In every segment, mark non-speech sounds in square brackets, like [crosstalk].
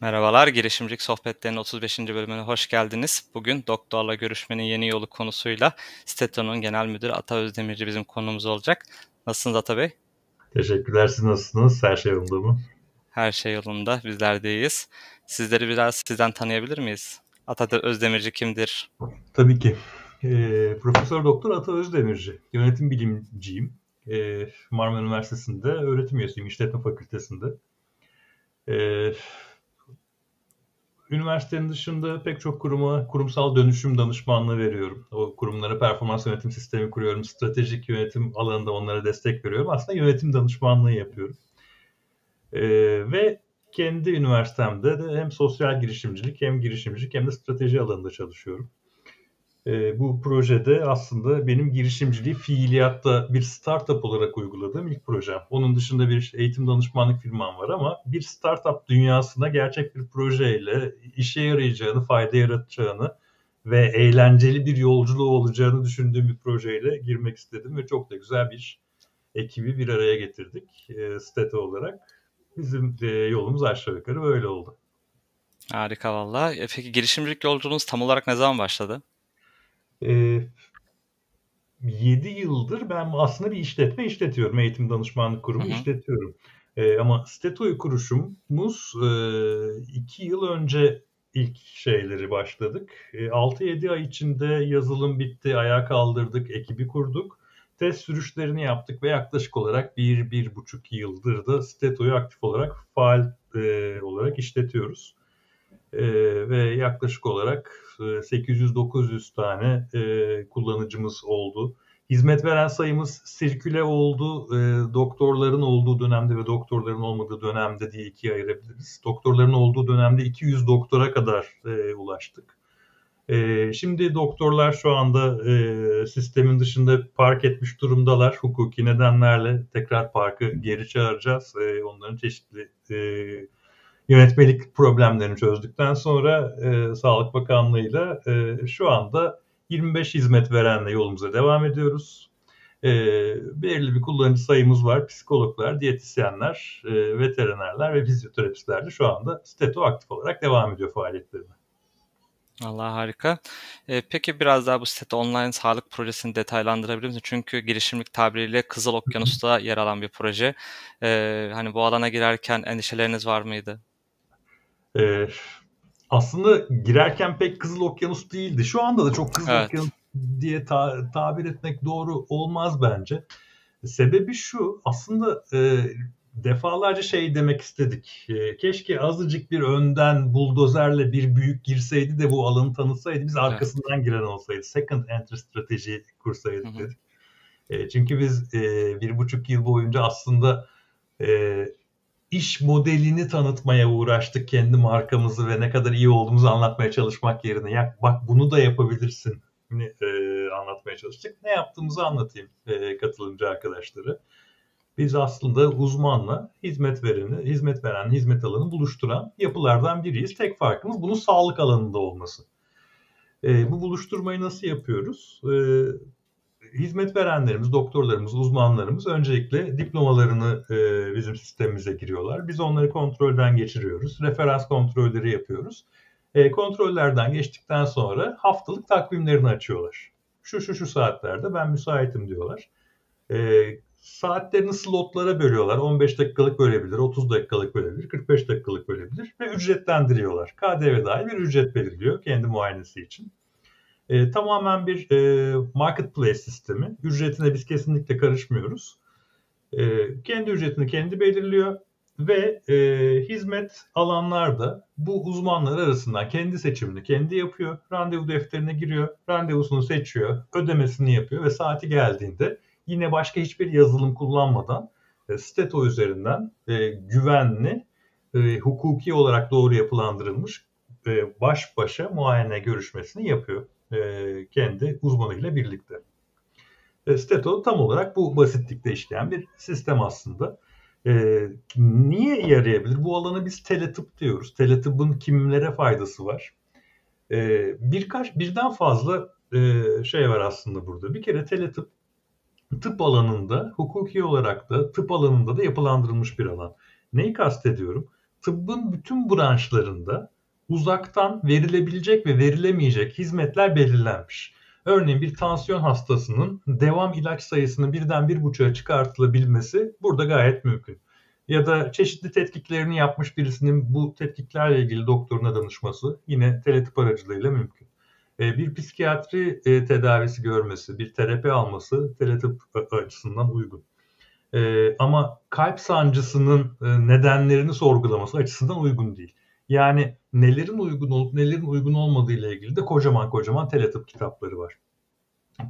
Merhabalar, Girişimcilik Sohbetlerinin 35. bölümüne hoş geldiniz. Bugün doktorla görüşmenin yeni yolu konusuyla Steto'nun genel müdürü Ata Özdemirci bizim konumuz olacak. Nasılsınız Ata Bey? Teşekkürler, siz nasılsınız? Her şey yolunda mı? Her şey yolunda, bizler de iyiyiz. Sizleri biraz sizden tanıyabilir miyiz? Ata Özdemirci kimdir? Tabii ki. E, Profesör Doktor Ata Özdemirci, yönetim bilimciyim. E, Marmara Üniversitesi'nde öğretim üyesiyim, işletme fakültesinde. E, üniversitenin dışında pek çok kuruma kurumsal dönüşüm danışmanlığı veriyorum. O kurumlara performans yönetim sistemi kuruyorum. Stratejik yönetim alanında onlara destek veriyorum. Aslında yönetim danışmanlığı yapıyorum. Ee, ve kendi üniversitemde de hem sosyal girişimcilik hem girişimcilik hem de strateji alanında çalışıyorum e, bu projede aslında benim girişimciliği fiiliyatta bir startup olarak uyguladığım ilk projem. Onun dışında bir eğitim danışmanlık firmam var ama bir startup dünyasına gerçek bir projeyle işe yarayacağını, fayda yaratacağını ve eğlenceli bir yolculuğu olacağını düşündüğüm bir projeyle girmek istedim ve çok da güzel bir ekibi bir araya getirdik e, Stete olarak. Bizim de yolumuz aşağı yukarı böyle oldu. Harika valla. E, peki girişimcilik yolculuğunuz tam olarak ne zaman başladı? E, ee, 7 yıldır ben aslında bir işletme işletiyorum. Eğitim danışmanlık kurumu hı hı. işletiyorum. E, ama Steto'yu kuruşumuz 2 e, yıl önce ilk şeyleri başladık. E, 6-7 ay içinde yazılım bitti, ayağa kaldırdık, ekibi kurduk. Test sürüşlerini yaptık ve yaklaşık olarak 1-1,5 yıldır da Steto'yu aktif olarak faal e, olarak işletiyoruz. E, ve yaklaşık olarak 800-900 tane e, kullanıcımız oldu. Hizmet veren sayımız sirküle oldu. E, doktorların olduğu dönemde ve doktorların olmadığı dönemde diye ikiye ayırabiliriz. Doktorların olduğu dönemde 200 doktora kadar e, ulaştık. E, şimdi doktorlar şu anda e, sistemin dışında park etmiş durumdalar. Hukuki nedenlerle tekrar parkı geri çağıracağız. E, onların çeşitli e, yönetmelik problemlerini çözdükten sonra e, Sağlık Bakanlığı'yla e, şu anda 25 hizmet verenle yolumuza devam ediyoruz. E, belirli bir kullanıcı sayımız var. Psikologlar, diyetisyenler, e, veterinerler ve fizyoterapistler de şu anda Steto aktif olarak devam ediyor faaliyetlerine. Allah harika. Ee, peki biraz daha bu site online sağlık projesini detaylandırabilir misin? Çünkü girişimlik tabiriyle Kızıl Okyanus'ta yer alan bir proje. Ee, hani bu alana girerken endişeleriniz var mıydı? Ee, aslında girerken pek Kızıl Okyanus değildi. Şu anda da çok Kızıl evet. Okyanus diye ta- tabir etmek doğru olmaz bence. Sebebi şu aslında e, defalarca şey demek istedik. E, keşke azıcık bir önden buldozerle bir büyük girseydi de bu alanı tanıtsaydı biz arkasından evet. giren olsaydı. Second entry strateji kursaydık hı dedik. E, çünkü biz e, bir buçuk yıl boyunca aslında e, iş modelini tanıtmaya uğraştık kendi markamızı ve ne kadar iyi olduğumuzu anlatmaya çalışmak yerine ya bak bunu da yapabilirsin e, anlatmaya çalıştık. Ne yaptığımızı anlatayım e, katılımcı arkadaşları. Biz aslında uzmanla hizmet vereni, hizmet veren, hizmet alanı buluşturan yapılardan biriyiz. Tek farkımız bunun sağlık alanında olması. E, bu buluşturmayı nasıl yapıyoruz? E, hizmet verenlerimiz, doktorlarımız, uzmanlarımız öncelikle diplomalarını e, bizim sistemimize giriyorlar. Biz onları kontrolden geçiriyoruz. Referans kontrolleri yapıyoruz. E, kontrollerden geçtikten sonra haftalık takvimlerini açıyorlar. Şu şu şu saatlerde ben müsaitim diyorlar. E, saatlerini slotlara bölüyorlar. 15 dakikalık bölebilir, 30 dakikalık bölebilir, 45 dakikalık bölebilir ve ücretlendiriyorlar. KDV dahil bir ücret belirliyor kendi muayenesi için. E, tamamen bir e, marketplace sistemi. Ücretine biz kesinlikle karışmıyoruz. E, kendi ücretini kendi belirliyor ve e, hizmet alanlar da bu uzmanlar arasından kendi seçimini kendi yapıyor. Randevu defterine giriyor, randevusunu seçiyor, ödemesini yapıyor ve saati geldiğinde yine başka hiçbir yazılım kullanmadan e, Steto üzerinden e, güvenli, e, hukuki olarak doğru yapılandırılmış e, baş başa muayene görüşmesini yapıyor e, kendi uzmanıyla birlikte. E, tam olarak bu basitlikte işleyen bir sistem aslında. E, niye yarayabilir? Bu alanı biz teletıp diyoruz. Teletıbın kimlere faydası var? E, birkaç birden fazla şey var aslında burada. Bir kere teletıp tıp alanında hukuki olarak da tıp alanında da yapılandırılmış bir alan. Neyi kastediyorum? tıbbın bütün branşlarında uzaktan verilebilecek ve verilemeyecek hizmetler belirlenmiş. Örneğin bir tansiyon hastasının devam ilaç sayısını birden bir buçuğa çıkartılabilmesi burada gayet mümkün. Ya da çeşitli tetkiklerini yapmış birisinin bu tetkiklerle ilgili doktoruna danışması yine teletip aracılığıyla mümkün. E, bir psikiyatri e, tedavisi görmesi, bir terapi alması teletip açısından uygun. E, ama kalp sancısının nedenlerini sorgulaması açısından uygun değil. Yani nelerin uygun olup nelerin uygun olmadığı ile ilgili de kocaman kocaman teletip kitapları var.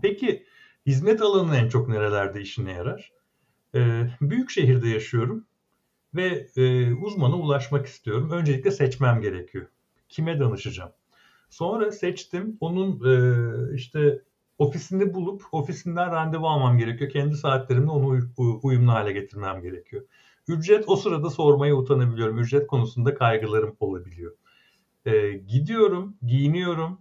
Peki hizmet alanı en çok nerelerde işine yarar? Büyük şehirde yaşıyorum ve uzmana ulaşmak istiyorum. Öncelikle seçmem gerekiyor. Kime danışacağım? Sonra seçtim. Onun e, işte ofisini bulup ofisinden randevu almam gerekiyor. Kendi saatlerimde onu uy- uyumlu hale getirmem gerekiyor. Ücret o sırada sormaya utanabiliyorum. Ücret konusunda kaygılarım olabiliyor. E, gidiyorum, giyiniyorum,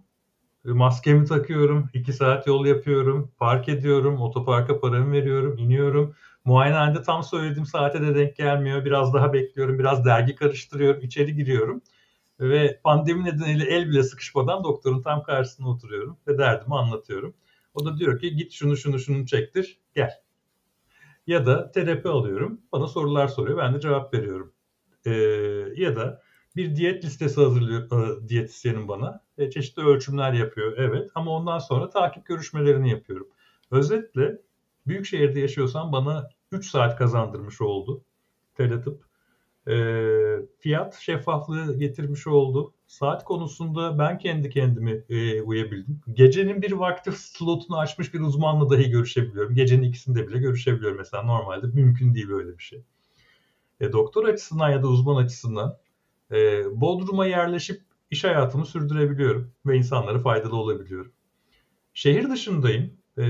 maskemi takıyorum, iki saat yol yapıyorum, park ediyorum, otoparka paramı veriyorum, iniyorum. Muayenehanede tam söylediğim saate de denk gelmiyor. Biraz daha bekliyorum, biraz dergi karıştırıyorum, içeri giriyorum. Ve pandemi nedeniyle el bile sıkışmadan doktorun tam karşısına oturuyorum ve derdimi anlatıyorum. O da diyor ki git şunu şunu şunu çektir gel. Ya da terapi alıyorum. Bana sorular soruyor. Ben de cevap veriyorum. Ee, ya da bir diyet listesi hazırlıyor e, diyetisyenim bana. E, çeşitli ölçümler yapıyor. Evet ama ondan sonra takip görüşmelerini yapıyorum. Özetle büyük şehirde yaşıyorsam bana 3 saat kazandırmış oldu. Teletıp e, fiyat şeffaflığı getirmiş oldu. Saat konusunda ben kendi kendimi e, uyabildim. Gecenin bir vakti slotunu açmış bir uzmanla dahi görüşebiliyorum. Gecenin ikisinde bile görüşebiliyorum mesela normalde. Mümkün değil böyle bir şey. E, doktor açısından ya da uzman açısından e, Bodrum'a yerleşip iş hayatımı sürdürebiliyorum ve insanlara faydalı olabiliyorum. Şehir dışındayım. E,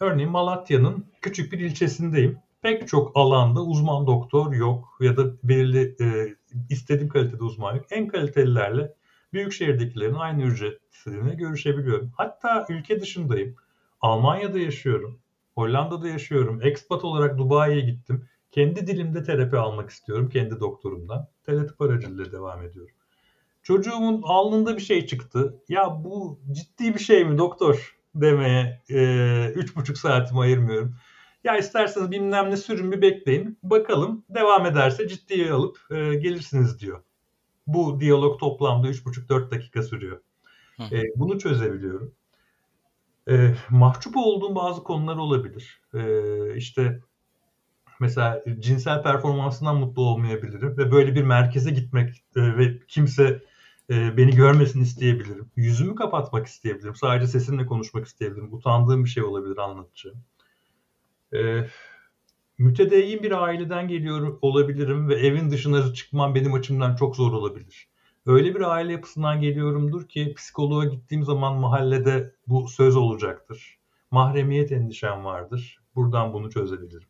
örneğin Malatya'nın küçük bir ilçesindeyim pek çok alanda uzman doktor yok ya da belirli e, istediğim kalitede uzman yok. En kalitelilerle büyük şehirdekilerin aynı ücretine görüşebiliyorum. Hatta ülke dışındayım. Almanya'da yaşıyorum. Hollanda'da yaşıyorum. Expat olarak Dubai'ye gittim. Kendi dilimde terapi almak istiyorum kendi doktorumdan. Teletip aracılığıyla devam ediyorum. Çocuğumun alnında bir şey çıktı. Ya bu ciddi bir şey mi doktor demeye e, üç buçuk saatimi ayırmıyorum. Ya isterseniz bilmem ne sürün bir bekleyin. Bakalım devam ederse ciddiye alıp e, gelirsiniz diyor. Bu diyalog toplamda 3,5-4 dakika sürüyor. E, bunu çözebiliyorum. E, mahcup olduğum bazı konular olabilir. E, işte mesela cinsel performansından mutlu olmayabilirim ve böyle bir merkeze gitmek e, ve kimse e, beni görmesin isteyebilirim. Yüzümü kapatmak isteyebilirim. Sadece sesimle konuşmak isteyebilirim. Utandığım bir şey olabilir anlatacağım. E, mütedeyyin bir aileden geliyor olabilirim ve evin dışına çıkmam benim açımdan çok zor olabilir. Öyle bir aile yapısından geliyorumdur ki psikoloğa gittiğim zaman mahallede bu söz olacaktır. Mahremiyet endişem vardır. Buradan bunu çözebilirim.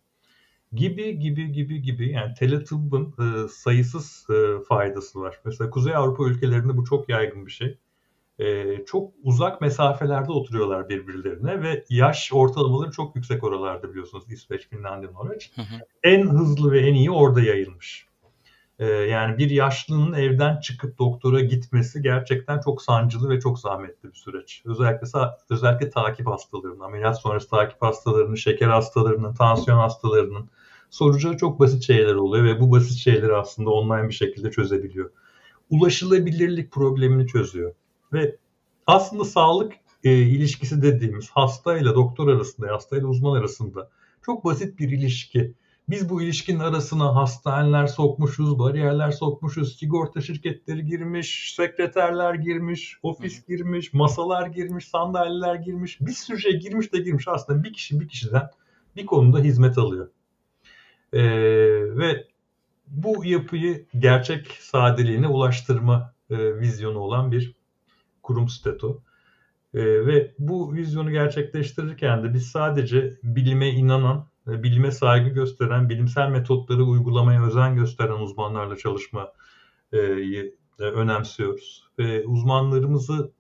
Gibi gibi gibi gibi yani teletıbbın e, sayısız e, faydası var. Mesela Kuzey Avrupa ülkelerinde bu çok yaygın bir şey e, çok uzak mesafelerde oturuyorlar birbirlerine ve yaş ortalamaları çok yüksek oralarda biliyorsunuz İsveç, Finlandiya, Norveç. Hı hı. En hızlı ve en iyi orada yayılmış. E, yani bir yaşlının evden çıkıp doktora gitmesi gerçekten çok sancılı ve çok zahmetli bir süreç. Özellikle özellikle takip hastalarının, ameliyat sonrası takip hastalarının, şeker hastalarının, tansiyon hastalarının soracağı çok basit şeyler oluyor ve bu basit şeyleri aslında online bir şekilde çözebiliyor. Ulaşılabilirlik problemini çözüyor. Ve aslında sağlık e, ilişkisi dediğimiz hastayla doktor arasında, hastayla uzman arasında çok basit bir ilişki. Biz bu ilişkinin arasına hastaneler sokmuşuz, bariyerler sokmuşuz, sigorta şirketleri girmiş, sekreterler girmiş, ofis girmiş, masalar girmiş, sandalyeler girmiş. Bir sürü şey girmiş de girmiş. Aslında bir kişi bir kişiden bir konuda hizmet alıyor. Ee, ve bu yapıyı gerçek sadeliğine ulaştırma e, vizyonu olan bir kurum statü. E, ve bu vizyonu gerçekleştirirken de biz sadece bilime inanan, bilime saygı gösteren, bilimsel metotları uygulamaya özen gösteren uzmanlarla çalışmayı e, önemsiyoruz. Ve uzmanlarımızı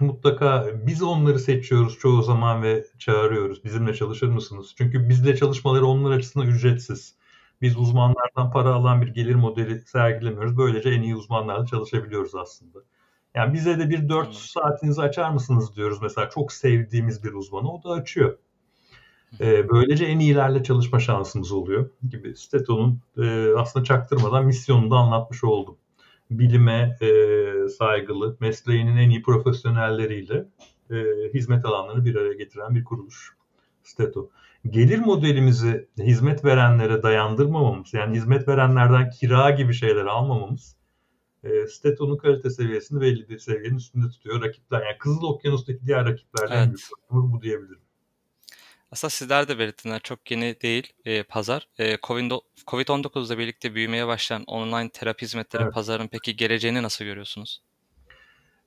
mutlaka biz onları seçiyoruz çoğu zaman ve çağırıyoruz. Bizimle çalışır mısınız? Çünkü bizle çalışmaları onlar açısından ücretsiz. Biz uzmanlardan para alan bir gelir modeli sergilemiyoruz. Böylece en iyi uzmanlarla çalışabiliyoruz aslında. Yani bize de bir 4 saatinizi açar mısınız diyoruz mesela çok sevdiğimiz bir uzmanı o da açıyor. E, böylece en iyilerle çalışma şansımız oluyor gibi Steto'nun e, aslında çaktırmadan misyonunu da anlatmış oldum. Bilime e, saygılı, mesleğinin en iyi profesyonelleriyle e, hizmet alanlarını bir araya getiren bir kuruluş Steto. Gelir modelimizi hizmet verenlere dayandırmamamız, yani hizmet verenlerden kira gibi şeyler almamamız e, Steto'nun kalite seviyesini belli bir seviyenin üstünde tutuyor rakipler. Yani Kızıl Okyanus'taki diğer rakiplerden evet. büyük bu diyebilirim. Aslında sizler de belirttiler çok yeni değil e, pazar. E, Covid-19'la birlikte büyümeye başlayan online terapi hizmetleri evet. pazarın peki geleceğini nasıl görüyorsunuz?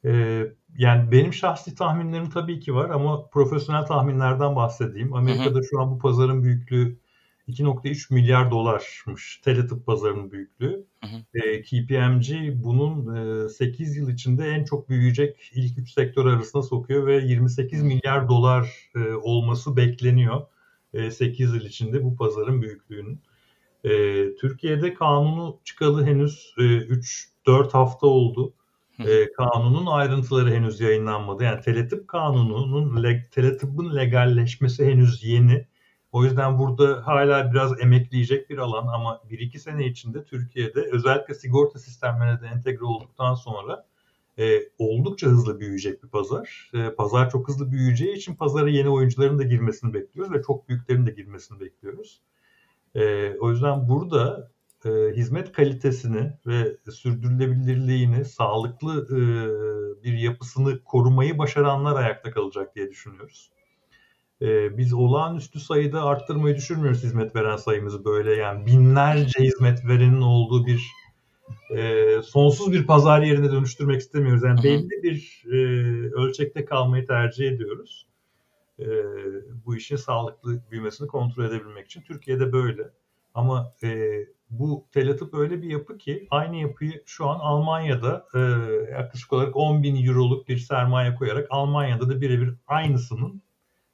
Ee, yani benim şahsi tahminlerim tabii ki var ama profesyonel tahminlerden bahsedeyim. Amerika'da hı hı. şu an bu pazarın büyüklüğü 2.3 milyar dolarmış teletıp pazarının büyüklüğü. Hı hı. E, KPMG bunun e, 8 yıl içinde en çok büyüyecek ilk 3 sektör arasına sokuyor ve 28 milyar dolar e, olması bekleniyor. E, 8 yıl içinde bu pazarın büyüklüğünün. E, Türkiye'de kanunu çıkalı henüz e, 3-4 hafta oldu. E, kanunun ayrıntıları henüz yayınlanmadı. Yani teletip kanununun, leg, teletıbbın legalleşmesi henüz yeni. O yüzden burada hala biraz emekleyecek bir alan ama 1-2 sene içinde Türkiye'de özellikle sigorta sistemlerine de entegre olduktan sonra e, oldukça hızlı büyüyecek bir pazar. E, pazar çok hızlı büyüyeceği için pazara yeni oyuncuların da girmesini bekliyoruz ve çok büyüklerin de girmesini bekliyoruz. E, o yüzden burada e, hizmet kalitesini ve sürdürülebilirliğini, sağlıklı e, bir yapısını korumayı başaranlar ayakta kalacak diye düşünüyoruz. E, biz olağanüstü sayıda arttırmayı düşünmüyoruz hizmet veren sayımızı böyle yani binlerce hizmet verenin olduğu bir e, sonsuz bir pazar yerine dönüştürmek istemiyoruz. Yani belli bir e, ölçekte kalmayı tercih ediyoruz. E, bu işin sağlıklı büyümesini kontrol edebilmek için. Türkiye'de böyle. Ama e, bu Telatip öyle bir yapı ki aynı yapıyı şu an Almanya'da e, yaklaşık olarak 10 bin euroluk bir sermaye koyarak Almanya'da da birebir aynısının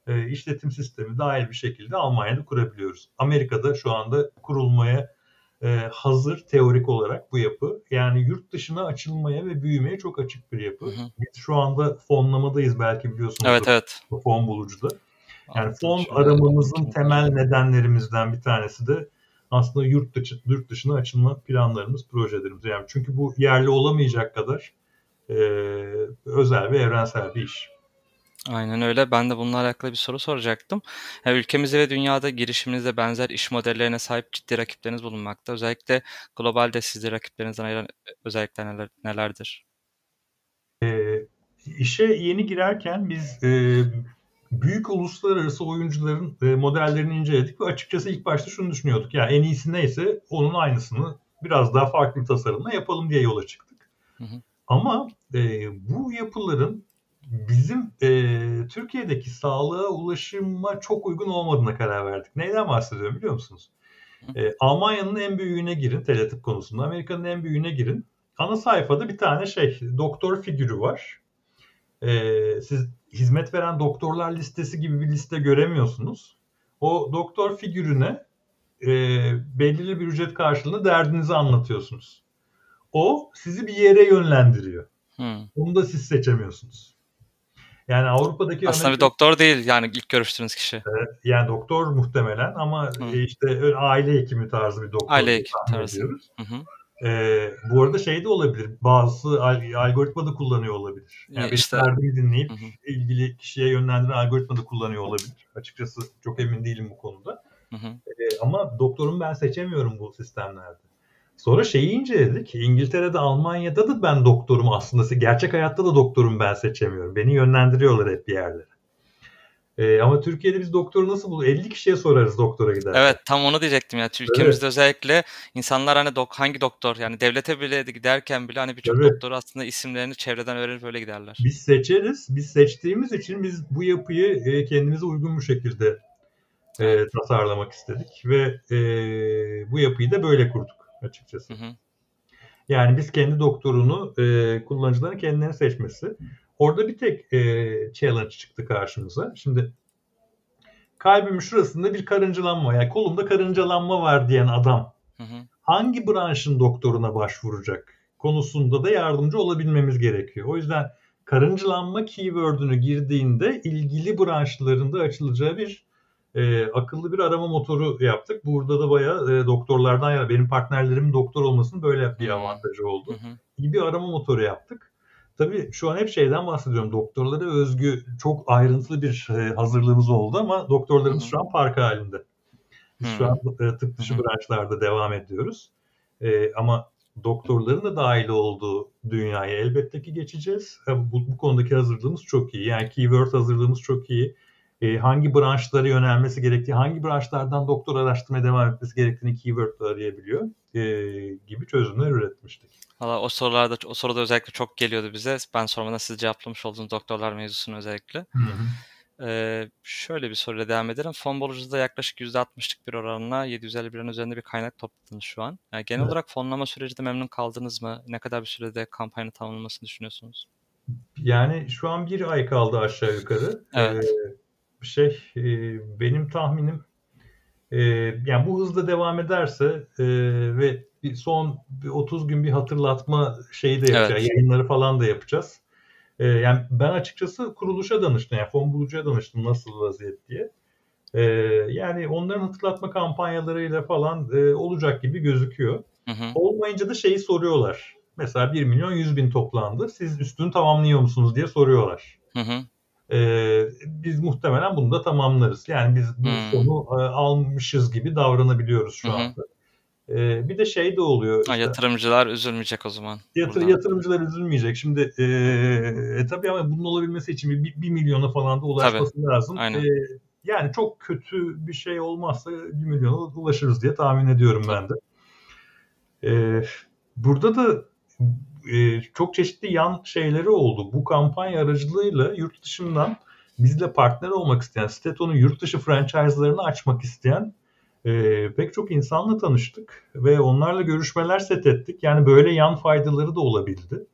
e, işletim sistemi dahil bir şekilde Almanya'da kurabiliyoruz. Amerika'da şu anda kurulmaya e, hazır teorik olarak bu yapı. Yani yurt dışına açılmaya ve büyümeye çok açık bir yapı. Hı hı. Biz şu anda fonlamadayız belki biliyorsunuz. Evet evet. Fon bulucuda. Yani fon aramamızın temel nedenlerimizden bir tanesi de aslında yurt dışı yurt dışına açılma planlarımız, projelerimiz. Yani çünkü bu yerli olamayacak kadar e, özel ve evrensel bir iş. Aynen öyle. Ben de bununla alakalı bir soru soracaktım. Yani ülkemizde ve dünyada girişiminizde benzer iş modellerine sahip ciddi rakipleriniz bulunmakta. Özellikle globalde sizi rakiplerinizden ayıran özellikler neler, nelerdir? E, işe yeni girerken biz e, büyük uluslararası oyuncuların e, modellerini inceledik ve açıkçası ilk başta şunu düşünüyorduk. Ya yani en iyisi neyse onun aynısını biraz daha farklı bir tasarımla yapalım diye yola çıktık. Hı hı. Ama e, bu yapıların bizim e, Türkiye'deki sağlığa ulaşıma çok uygun olmadığına karar verdik. Neyden bahsediyorum biliyor musunuz? E, Almanya'nın en büyüğüne girin teletip konusunda. Amerika'nın en büyüğüne girin. Ana sayfada bir tane şey doktor figürü var. E, siz hizmet veren doktorlar listesi gibi bir liste göremiyorsunuz. O doktor figürüne e, belirli bir ücret karşılığında derdinizi anlatıyorsunuz. O sizi bir yere yönlendiriyor. Hmm. Onu da siz seçemiyorsunuz. Yani Avrupa'daki aslında örnek... bir doktor değil yani ilk görüştüğünüz kişi. Evet, yani doktor muhtemelen ama Hı. işte öyle aile hekimi tarzı bir doktor. Aile hekimi tarzı. Hı hı. Ee, bu arada şey de olabilir. Bazı algoritma da kullanıyor olabilir. Yani işte, derdimi dinleyip hı hı. ilgili kişiye yönlendiren algoritma da kullanıyor olabilir. Açıkçası çok emin değilim bu konuda. Hı hı. Ee, ama doktorumu ben seçemiyorum bu sistemlerde. Sonra şeyi inceledik. İngiltere'de, Almanya'da da ben doktorum aslında. Gerçek hayatta da doktorum ben seçemiyorum. Beni yönlendiriyorlar hep bir yerlere. Ee, ama Türkiye'de biz doktoru nasıl buluyor? 50 kişiye sorarız doktora gider. Evet tam onu diyecektim ya. Ülkemizde evet. özellikle insanlar hani dok hangi doktor yani devlete bile giderken bile hani birçok doktor aslında isimlerini çevreden öğrenip öyle giderler. Biz seçeriz. Biz seçtiğimiz için biz bu yapıyı e, kendimize uygun bir şekilde e, tasarlamak istedik ve e, bu yapıyı da böyle kurduk açıkçası. Hı hı. Yani biz kendi doktorunu e, kullanıcıların kendilerini seçmesi. Orada bir tek e, challenge çıktı karşımıza. Şimdi kalbimin şurasında bir karıncalanma yani kolumda karıncalanma var diyen adam hı hı. hangi branşın doktoruna başvuracak konusunda da yardımcı olabilmemiz gerekiyor. O yüzden karıncalanma keyword'ünü girdiğinde ilgili branşlarında açılacağı bir e, akıllı bir arama motoru yaptık. Burada da bayağı e, doktorlardan ya benim partnerlerimin doktor olmasının böyle bir avantajı oldu. Hı hı. İyi bir arama motoru yaptık. Tabii şu an hep şeyden bahsediyorum. Doktorlara özgü çok ayrıntılı bir e, hazırlığımız oldu ama doktorlarımız hı hı. şu an park halinde. Biz hı. şu an e, tıp dışı hı hı. branşlarda devam ediyoruz. E, ama doktorların da dahil olduğu dünyaya elbette ki geçeceğiz. Bu, bu konudaki hazırlığımız çok iyi. Yani keyword hazırlığımız çok iyi. E, hangi branşlara yönelmesi gerektiği, hangi branşlardan doktor araştırmaya devam etmesi gerektiğini keyword'la arayabiliyor e, gibi çözümler üretmiştik. Valla o sorularda o soruda özellikle çok geliyordu bize. Ben sormadan siz cevaplamış olduğunuz doktorlar mevzusunu özellikle. Hı hı. Ee, şöyle bir soruyla devam edelim. Fon bulucuda yaklaşık %60'lık bir oranla 751'in üzerinde bir kaynak topladınız şu an. Yani genel evet. olarak fonlama sürecinde memnun kaldınız mı? Ne kadar bir sürede kampanyanın tamamlanmasını düşünüyorsunuz? Yani şu an bir ay kaldı aşağı yukarı. Evet. Ee, şey e, benim tahminim e, yani bu hızla devam ederse e, ve son bir 30 gün bir hatırlatma şeyi de yapacağız. Evet. Yayınları falan da yapacağız. E, yani ben açıkçası kuruluşa danıştım. Yani fon bulucuya danıştım nasıl vaziyet diye. E, yani onların hatırlatma kampanyalarıyla falan e, olacak gibi gözüküyor. Hı hı. Olmayınca da şeyi soruyorlar. Mesela 1 milyon 100 bin toplandı. Siz üstünü tamamlıyor musunuz diye soruyorlar. Hı hı. Ee, biz muhtemelen bunu da tamamlarız. Yani biz bu hmm. sonu e, almışız gibi davranabiliyoruz şu anda. Ee, bir de şey de oluyor. Işte, ha, yatırımcılar üzülmeyecek o zaman. Yatır, yatırımcılar üzülmeyecek. Şimdi e, e, tabii ama bunun olabilmesi için bir, bir milyona falan da ulaşması tabii. lazım. Aynen. E, yani çok kötü bir şey olmazsa bir milyona ulaşırız diye tahmin ediyorum ben de. E, burada da e, çok çeşitli yan şeyleri oldu. Bu kampanya aracılığıyla yurt dışından bizle partner olmak isteyen, Steto'nun yurt dışı franchise'larını açmak isteyen e, pek çok insanla tanıştık ve onlarla görüşmeler set ettik. Yani böyle yan faydaları da olabildi.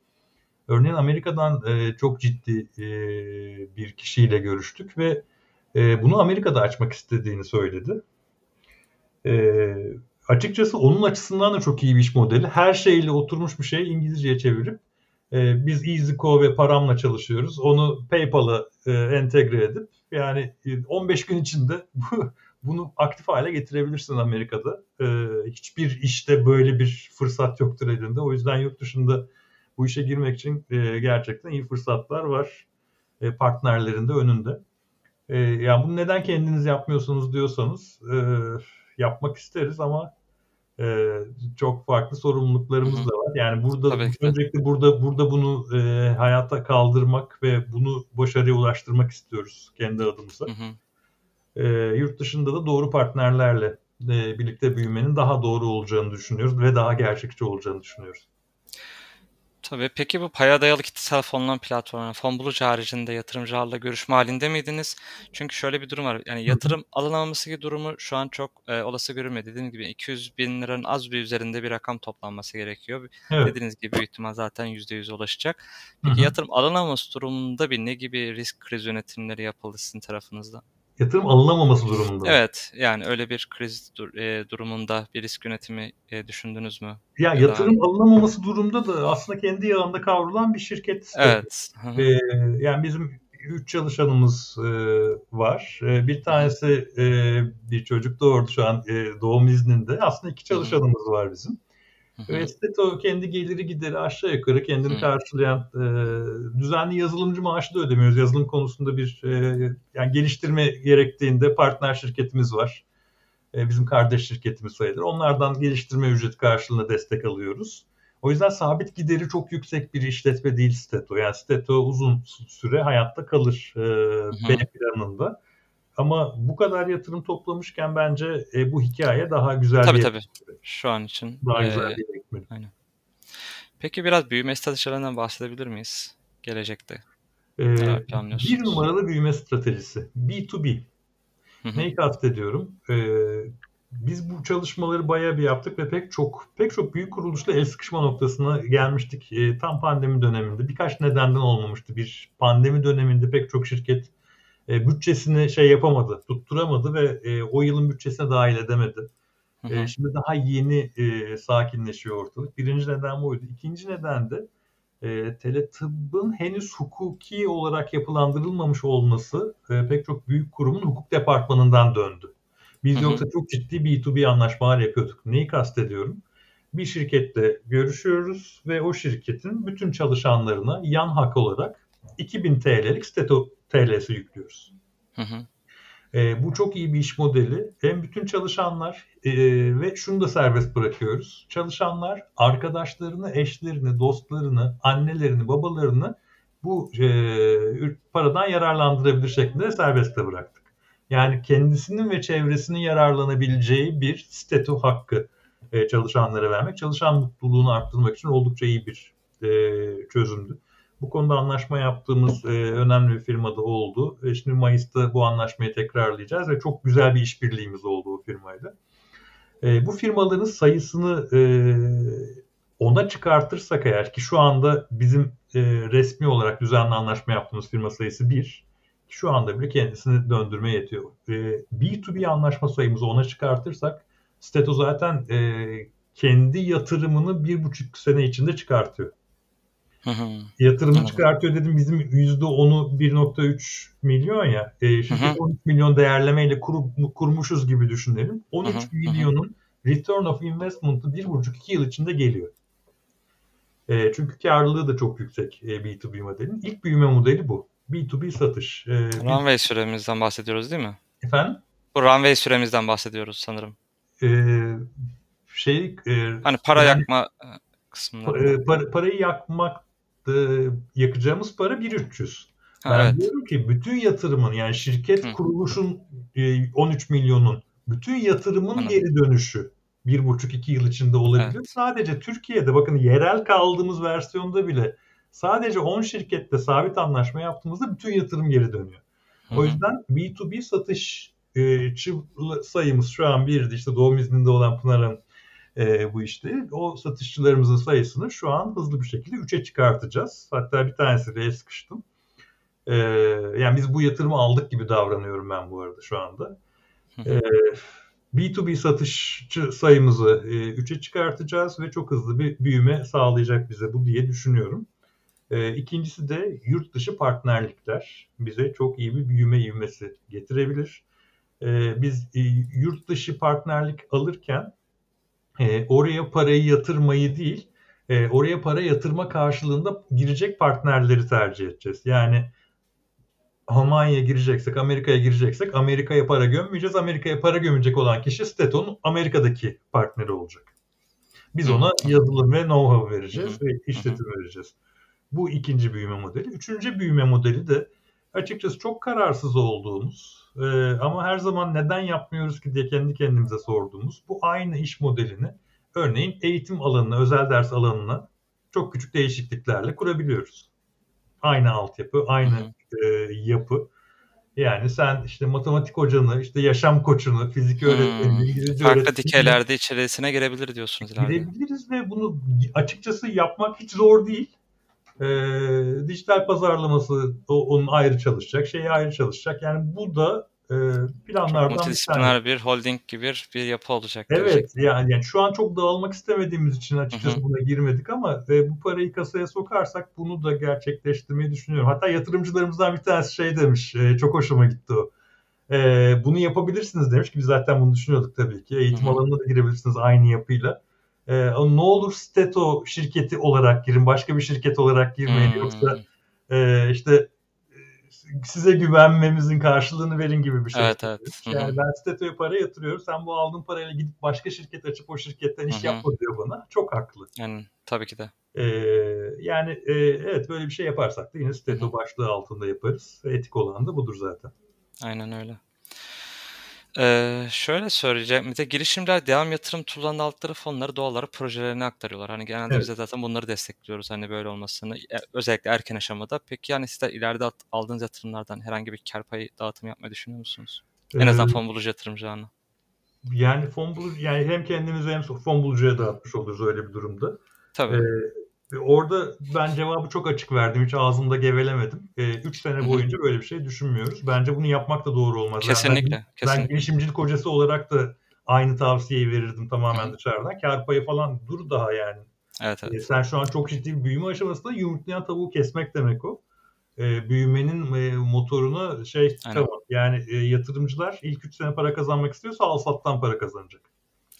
Örneğin Amerika'dan e, çok ciddi e, bir kişiyle görüştük ve e, bunu Amerika'da açmak istediğini söyledi. E, açıkçası onun açısından da çok iyi bir iş modeli. Her şeyle oturmuş bir şey İngilizceye çevirip e, biz EasyCo ve Param'la çalışıyoruz. Onu PayPal'a e, entegre edip yani 15 gün içinde [laughs] bu bunu aktif hale getirebilirsin Amerika'da. Ee, hiçbir işte böyle bir fırsat yoktur elinde. O yüzden yurt dışında bu işe girmek için e, gerçekten iyi fırsatlar var e, partnerlerin de önünde. E, yani bunu neden kendiniz yapmıyorsunuz diyorsanız e, yapmak isteriz ama e, çok farklı sorumluluklarımız Hı-hı. da var. Yani burada öncelikle burada burada bunu e, hayata kaldırmak ve bunu başarıya ulaştırmak istiyoruz kendi adımıza. E, yurt dışında da doğru partnerlerle e, birlikte büyümenin daha doğru olacağını düşünüyoruz ve daha gerçekçi olacağını düşünüyoruz. Tabii. Peki bu paya dayalı kitlesel fonlama platformu, fon bulucu haricinde yatırımcılarla görüşme halinde miydiniz? Çünkü şöyle bir durum var. Yani yatırım alınamaması gibi durumu şu an çok e, olası görülmüyor. Dediğim gibi 200 bin liranın az bir üzerinde bir rakam toplanması gerekiyor. Evet. Dediğiniz gibi büyük ihtimal zaten %100 ulaşacak. Peki Hı-hı. yatırım alınamaması durumunda bir ne gibi risk kriz yönetimleri yapıldı sizin tarafınızda? Yatırım alınamaması durumunda. Evet yani öyle bir kriz dur, e, durumunda bir risk yönetimi e, düşündünüz mü? Ya, ya yatırım da... alınamaması durumunda da aslında kendi yağında kavrulan bir şirket. Evet. E, yani bizim üç çalışanımız e, var. E, bir tanesi e, bir çocuk doğurdu şu an e, doğum izninde. Aslında iki çalışanımız var bizim. Ve Steto kendi geliri gideri aşağı yukarı kendini karşılayan e, düzenli yazılımcı maaşı da ödemiyoruz. Yazılım konusunda bir e, yani geliştirme gerektiğinde partner şirketimiz var. E, bizim kardeş şirketimiz sayılır. Onlardan geliştirme ücreti karşılığında destek alıyoruz. O yüzden sabit gideri çok yüksek bir işletme değil Steto. Yani Steto uzun süre hayatta kalır e, B planında. Ama bu kadar yatırım toplamışken bence e, bu hikaye daha güzel tabii, bir tabii. Şu an için. Daha e, güzel bir ekmeli. Aynen. Peki biraz büyüme stratejilerinden bahsedebilir miyiz gelecekte? Ee, bir numaralı büyüme stratejisi. B2B. Hı-hı. Neyi kastediyorum? Ee, biz bu çalışmaları bayağı bir yaptık ve pek çok pek çok büyük kuruluşla el sıkışma noktasına gelmiştik. E, tam pandemi döneminde birkaç nedenden olmamıştı. Bir pandemi döneminde pek çok şirket e, bütçesini şey yapamadı, tutturamadı ve e, o yılın bütçesine dahil edemedi. Hı hı. E, şimdi daha yeni e, sakinleşiyor ortalık. Birinci neden buydu. İkinci neden de e, teletıbbın henüz hukuki olarak yapılandırılmamış olması e, pek çok büyük kurumun hukuk departmanından döndü. Biz hı hı. yoksa çok ciddi B2B anlaşmalar yapıyorduk. Neyi kastediyorum? Bir şirkette görüşüyoruz ve o şirketin bütün çalışanlarına yan hak olarak 2000 TL'lik Steto TL'si yüklüyoruz. Hı hı. E, bu çok iyi bir iş modeli. Hem bütün çalışanlar e, ve şunu da serbest bırakıyoruz. Çalışanlar arkadaşlarını, eşlerini, dostlarını, annelerini, babalarını bu e, paradan yararlandırabilir şeklinde serbestte bıraktık. Yani kendisinin ve çevresinin yararlanabileceği bir statü hakkı e, çalışanlara vermek, çalışan mutluluğunu arttırmak için oldukça iyi bir e, çözümdü. Bu konuda anlaşma yaptığımız e, önemli bir firmada oldu. E, şimdi Mayıs'ta bu anlaşmayı tekrarlayacağız ve çok güzel bir işbirliğimiz oldu bu firmayla. E, bu firmaların sayısını e, ona çıkartırsak eğer ki şu anda bizim e, resmi olarak düzenli anlaşma yaptığımız firma sayısı bir. Şu anda bile kendisini döndürme yetiyor. E, B2B anlaşma sayımızı ona çıkartırsak Steto zaten e, kendi yatırımını bir buçuk sene içinde çıkartıyor. Yatırımı Anladım. çıkartıyor dedim bizim %10'u 1.3 milyon ya. E, şimdi hı hı. 13 milyon değerlemeyle kur, kurmuşuz gibi düşünelim. 13 hı hı. milyonun return of investment'ı 1.5-2 yıl içinde geliyor. E, çünkü karlılığı da çok yüksek e, B2B modelin. İlk büyüme modeli bu. B2B satış. E, runway süremizden bahsediyoruz değil mi? Efendim? Bu runway süremizden bahsediyoruz sanırım. E, şey e, hani para yani, yakma e, kısımları. E, para, parayı yakmak yakacağımız para 1300. Ben evet. diyorum ki bütün yatırımın yani şirket Hı. kuruluşun e, 13 milyonun bütün yatırımın Anladım. geri dönüşü bir buçuk iki yıl içinde olabilir. Evet. Sadece Türkiye'de bakın yerel kaldığımız versiyonda bile sadece 10 şirkette sabit anlaşma yaptığımızda bütün yatırım geri dönüyor. Hı. O yüzden B2B satış e, sayımız şu an birdi. İşte doğum izninde olan Pınar'ın e, bu işte. O satışçılarımızın sayısını şu an hızlı bir şekilde 3'e çıkartacağız. Hatta bir tanesiyle sıkıştım. E, yani biz bu yatırımı aldık gibi davranıyorum ben bu arada şu anda. E, B2B satışçı sayımızı e, 3'e çıkartacağız ve çok hızlı bir büyüme sağlayacak bize bu diye düşünüyorum. E, ikincisi de yurt dışı partnerlikler bize çok iyi bir büyüme ivmesi getirebilir. E, biz e, yurt dışı partnerlik alırken e, oraya parayı yatırmayı değil, e, oraya para yatırma karşılığında girecek partnerleri tercih edeceğiz. Yani Almanya'ya gireceksek, Amerika'ya gireceksek Amerika'ya para gömmeyeceğiz. Amerika'ya para gömecek olan kişi Steto'nun Amerika'daki partneri olacak. Biz ona yazılım ve know-how vereceğiz ve işletim vereceğiz. Bu ikinci büyüme modeli. Üçüncü büyüme modeli de açıkçası çok kararsız olduğumuz e, ama her zaman neden yapmıyoruz ki diye kendi kendimize sorduğumuz bu aynı iş modelini örneğin eğitim alanına, özel ders alanına çok küçük değişikliklerle kurabiliyoruz. Aynı altyapı, aynı e, yapı. Yani sen işte matematik hocanı, işte yaşam koçunu, fizik öğretmenini, hmm. İngilizce Farklı öğretmenini... dikelerde içerisine girebilir diyorsunuz. Girebiliriz ve bunu açıkçası yapmak hiç zor değil. E, dijital pazarlaması o, onun ayrı çalışacak, şeyi ayrı çalışacak. Yani bu da e, planlardan çok bir, bir holding gibi bir yapı olacak. Evet yani, yani şu an çok dağılmak istemediğimiz için açıkçası Hı-hı. buna girmedik ama e, bu parayı kasaya sokarsak bunu da gerçekleştirmeyi düşünüyorum. Hatta yatırımcılarımızdan bir tanesi şey demiş, e, çok hoşuma gitti o. E, bunu yapabilirsiniz demiş ki biz zaten bunu düşünüyorduk tabii ki. Eğitim Hı-hı. alanına da girebilirsiniz aynı yapıyla. E, ne olur Steto şirketi olarak girin, başka bir şirket olarak girmeyin. Hmm. Yoksa e, işte size güvenmemizin karşılığını verin gibi bir şey. Evet, evet. Yani ben Steto'ya para yatırıyorum. Sen bu aldığın parayla gidip başka şirket açıp o şirketten iş Hı-hı. yapma diyor bana. Çok haklı. Yani tabii ki de. Ee, yani e, evet böyle bir şey yaparsak da yine Steto Hı-hı. başlığı altında yaparız. Etik olan da budur zaten. Aynen öyle. Eee, şöyle söyleyeceğim, bir de girişimler devam yatırım turlarında aldıkları fonları doğal olarak projelerine aktarıyorlar. Hani genelde biz de zaten bunları destekliyoruz hani böyle olmasını, e özellikle erken aşamada. Peki yani sizler ileride at aldığınız yatırımlardan herhangi bir kâr payı dağıtımı yapmayı düşünüyor musunuz? En azından fon bulucu yatırımcılarına. Yani fon bulucu yani hem kendimize hem fon bulucuya dağıtmış oluruz öyle bir durumda. Tabii. Eee, orada ben cevabı çok açık verdim. Hiç ağzımda gevelemedim. 3 e, sene boyunca böyle bir şey düşünmüyoruz. Bence bunu yapmak da doğru olmaz. Kesinlikle. Yani ben, kesinlikle. ben girişimcilik hocası olarak da aynı tavsiyeyi verirdim tamamen Hı-hı. dışarıdan. Kar payı falan dur daha yani. Evet, evet. E, sen şu an çok ciddi bir büyüme aşamasında yumurtlayan tavuğu kesmek demek o. E, büyümenin e, motorunu şey tamam. Yani e, yatırımcılar ilk 3 sene para kazanmak istiyorsa al sattan para kazanacak.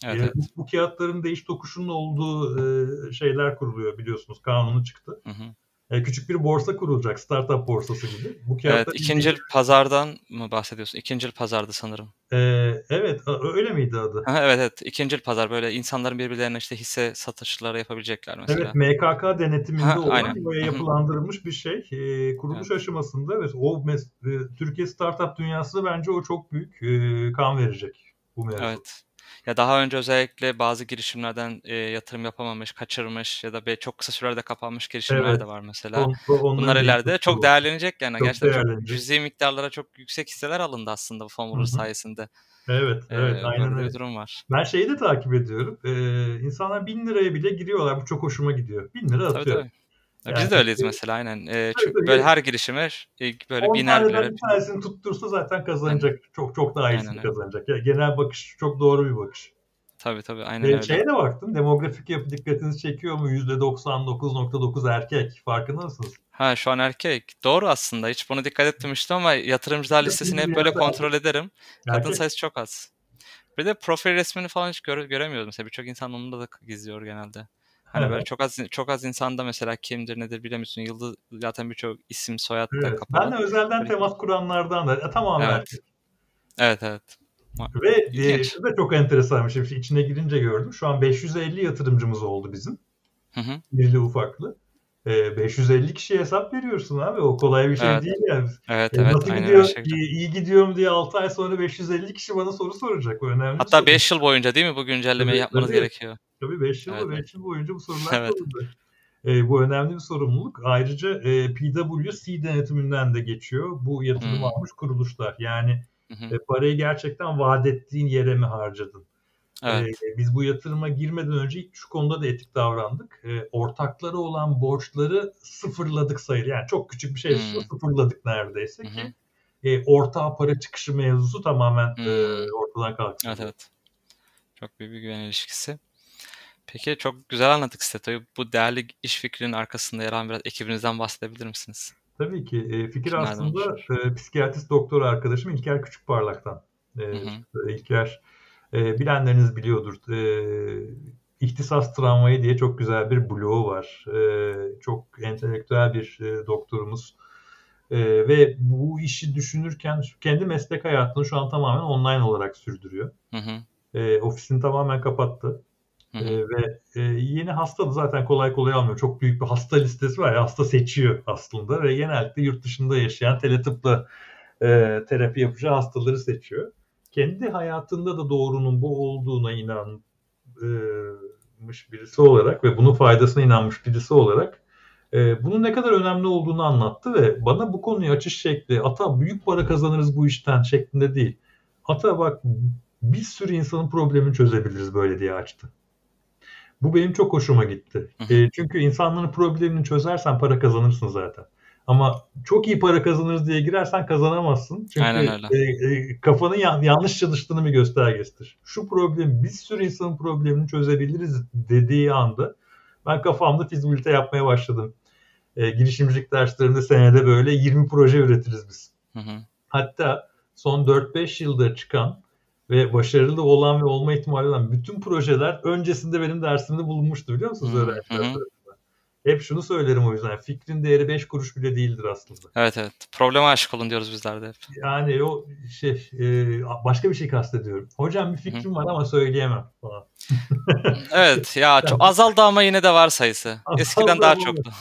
Evet, evet. Bu, kağıtların değiş tokuşunun olduğu e, şeyler kuruluyor biliyorsunuz. Kanunu çıktı. Hı hı. E, küçük bir borsa kurulacak. Startup borsası gibi. Bu evet, ikinci ilgili... pazardan mı bahsediyorsun? İkinci pazardı sanırım. E, evet, öyle miydi adı? Evet, evet. İkinci pazar böyle insanların birbirlerine işte hisse satışları yapabilecekler mesela. Evet, MKK denetiminde ha, olan aynen. böyle yapılandırılmış bir şey. E, kuruluş evet. aşamasında ve o mes- e, Türkiye startup dünyası bence o çok büyük e, kan verecek bu mevzu. Evet. Ya daha önce özellikle bazı girişimlerden e, yatırım yapamamış, kaçırmış ya da be, çok kısa sürede kapanmış girişimler evet. de var mesela. On, Bunlar ileride çok bu. değerlenecek yani. Çok Gerçekten çok cüzi miktarlara çok yüksek hisseler alındı aslında bu fon sayesinde. Evet, evet, ee, aynen öyle. bir durum var. Ben şeyi de takip ediyorum. Ee, insanlar bin liraya bile giriyorlar. Bu çok hoşuma gidiyor. Bin lira atıyor. Tabii, tabii. Yani, Biz de öyleyiz mesela aynen. Ee, çünkü böyle her girişime böyle biner biner. Bir tanesini tuttursa zaten kazanacak. Yani. Çok çok daha iyisini aynen, kazanacak. Yani genel bakış çok doğru bir bakış. Tabii tabii aynen ee, öyle. Şeye de baktım. Demografik yapı dikkatinizi çekiyor mu? %99.9 erkek. Farkında mısınız? Ha şu an erkek. Doğru aslında. Hiç bunu dikkat etmemiştim ama yatırımcılar listesini hep böyle kontrol ederim. Kadın erkek. sayısı çok az. Bir de profil resmini falan hiç göre, göremiyoruz. Mesela birçok insan onu da gizliyor genelde. Hani böyle çok az çok az insanda mesela kimdir nedir bilemiyorsun. Yıldız zaten birçok isim soyad da evet. kapalı. Ben de özelden böyle... temas kuranlardan da. E, tamamen evet. Evet evet. Ve e, şu da çok enteresan bir şey. İçine girince gördüm. Şu an 550 yatırımcımız oldu bizim. Hı hı. Birli ufaklı. E, 550 kişiye hesap veriyorsun abi. O kolay bir şey evet. değil yani. Evet, e, evet. Nasıl gidiyor? İyi, iyi gidiyorum diye 6 ay sonra 550 kişi bana soru soracak. O önemli Hatta 5 yıl boyunca değil mi bu güncellemeyi tabii, yapmanız tabii. gerekiyor? Tabii 5 yıl, evet. 5 yıl boyunca bu sorular evet. sorulacak. E, bu önemli bir sorumluluk. Ayrıca e, PwC denetiminden de geçiyor. Bu yatırım hmm. almış kuruluşlar. Yani Hı hı. E, parayı gerçekten vaat ettiğin yere mi harcadın? Evet. E, biz bu yatırıma girmeden önce şu konuda da etik davrandık. E, ortakları olan borçları sıfırladık sayılır. Yani çok küçük bir şey hmm. sıfırladık neredeyse ki e, ortağa para çıkışı mevzusu tamamen hmm. e, ortadan kalksın. Evet evet. Çok büyük bir güven ilişkisi. Peki çok güzel anlattık Steto'yu. Bu değerli iş fikrinin arkasında yer alan biraz ekibinizden bahsedebilir misiniz? Tabii ki. E, fikir Kimlerden aslında e, psikiyatrist doktor arkadaşım İlker Küçükparlak'tan. E, hı hı. İlker e, bilenleriniz biliyordur. E, İhtisas Travmayı diye çok güzel bir bloğu var. E, çok entelektüel bir e, doktorumuz. E, ve bu işi düşünürken kendi meslek hayatını şu an tamamen online olarak sürdürüyor. Hı hı. E, ofisini tamamen kapattı. Hı hı. E, ve e, yeni hasta da zaten kolay kolay almıyor. Çok büyük bir hasta listesi var ya hasta seçiyor aslında ve genellikle yurt dışında yaşayan teletıpla e, terapi yapacağı hastaları seçiyor. Kendi hayatında da doğrunun bu olduğuna inanmış birisi olarak ve bunun faydasına inanmış birisi olarak e, bunun ne kadar önemli olduğunu anlattı ve bana bu konuyu açış şekli ata büyük para kazanırız bu işten şeklinde değil. Ata bak bir sürü insanın problemini çözebiliriz böyle diye açtı. Bu benim çok hoşuma gitti. E, çünkü insanların problemini çözersen para kazanırsın zaten. Ama çok iyi para kazanırız diye girersen kazanamazsın. Çünkü Aynen öyle. E, e, kafanın yan, yanlış çalıştığını bir göstergesidir. Şu problem bir sürü insanın problemini çözebiliriz dediği anda ben kafamda fizibilite yapmaya başladım. E, girişimcilik derslerinde senede böyle 20 proje üretiriz biz. Hı hı. Hatta son 4-5 yılda çıkan ve başarılı olan ve olma ihtimali olan bütün projeler öncesinde benim dersimde bulunmuştu biliyor musunuz öğrenciler Hep şunu söylerim o yüzden. Fikrin değeri 5 kuruş bile değildir aslında. Evet evet. Probleme aşık olun diyoruz bizler de hep. Yani o şey e, başka bir şey kastediyorum. Hocam bir fikrim Hı-hı. var ama söyleyemem falan. [laughs] evet ya [laughs] çok azaldı ama yine de var sayısı. Eskiden daha çoktu.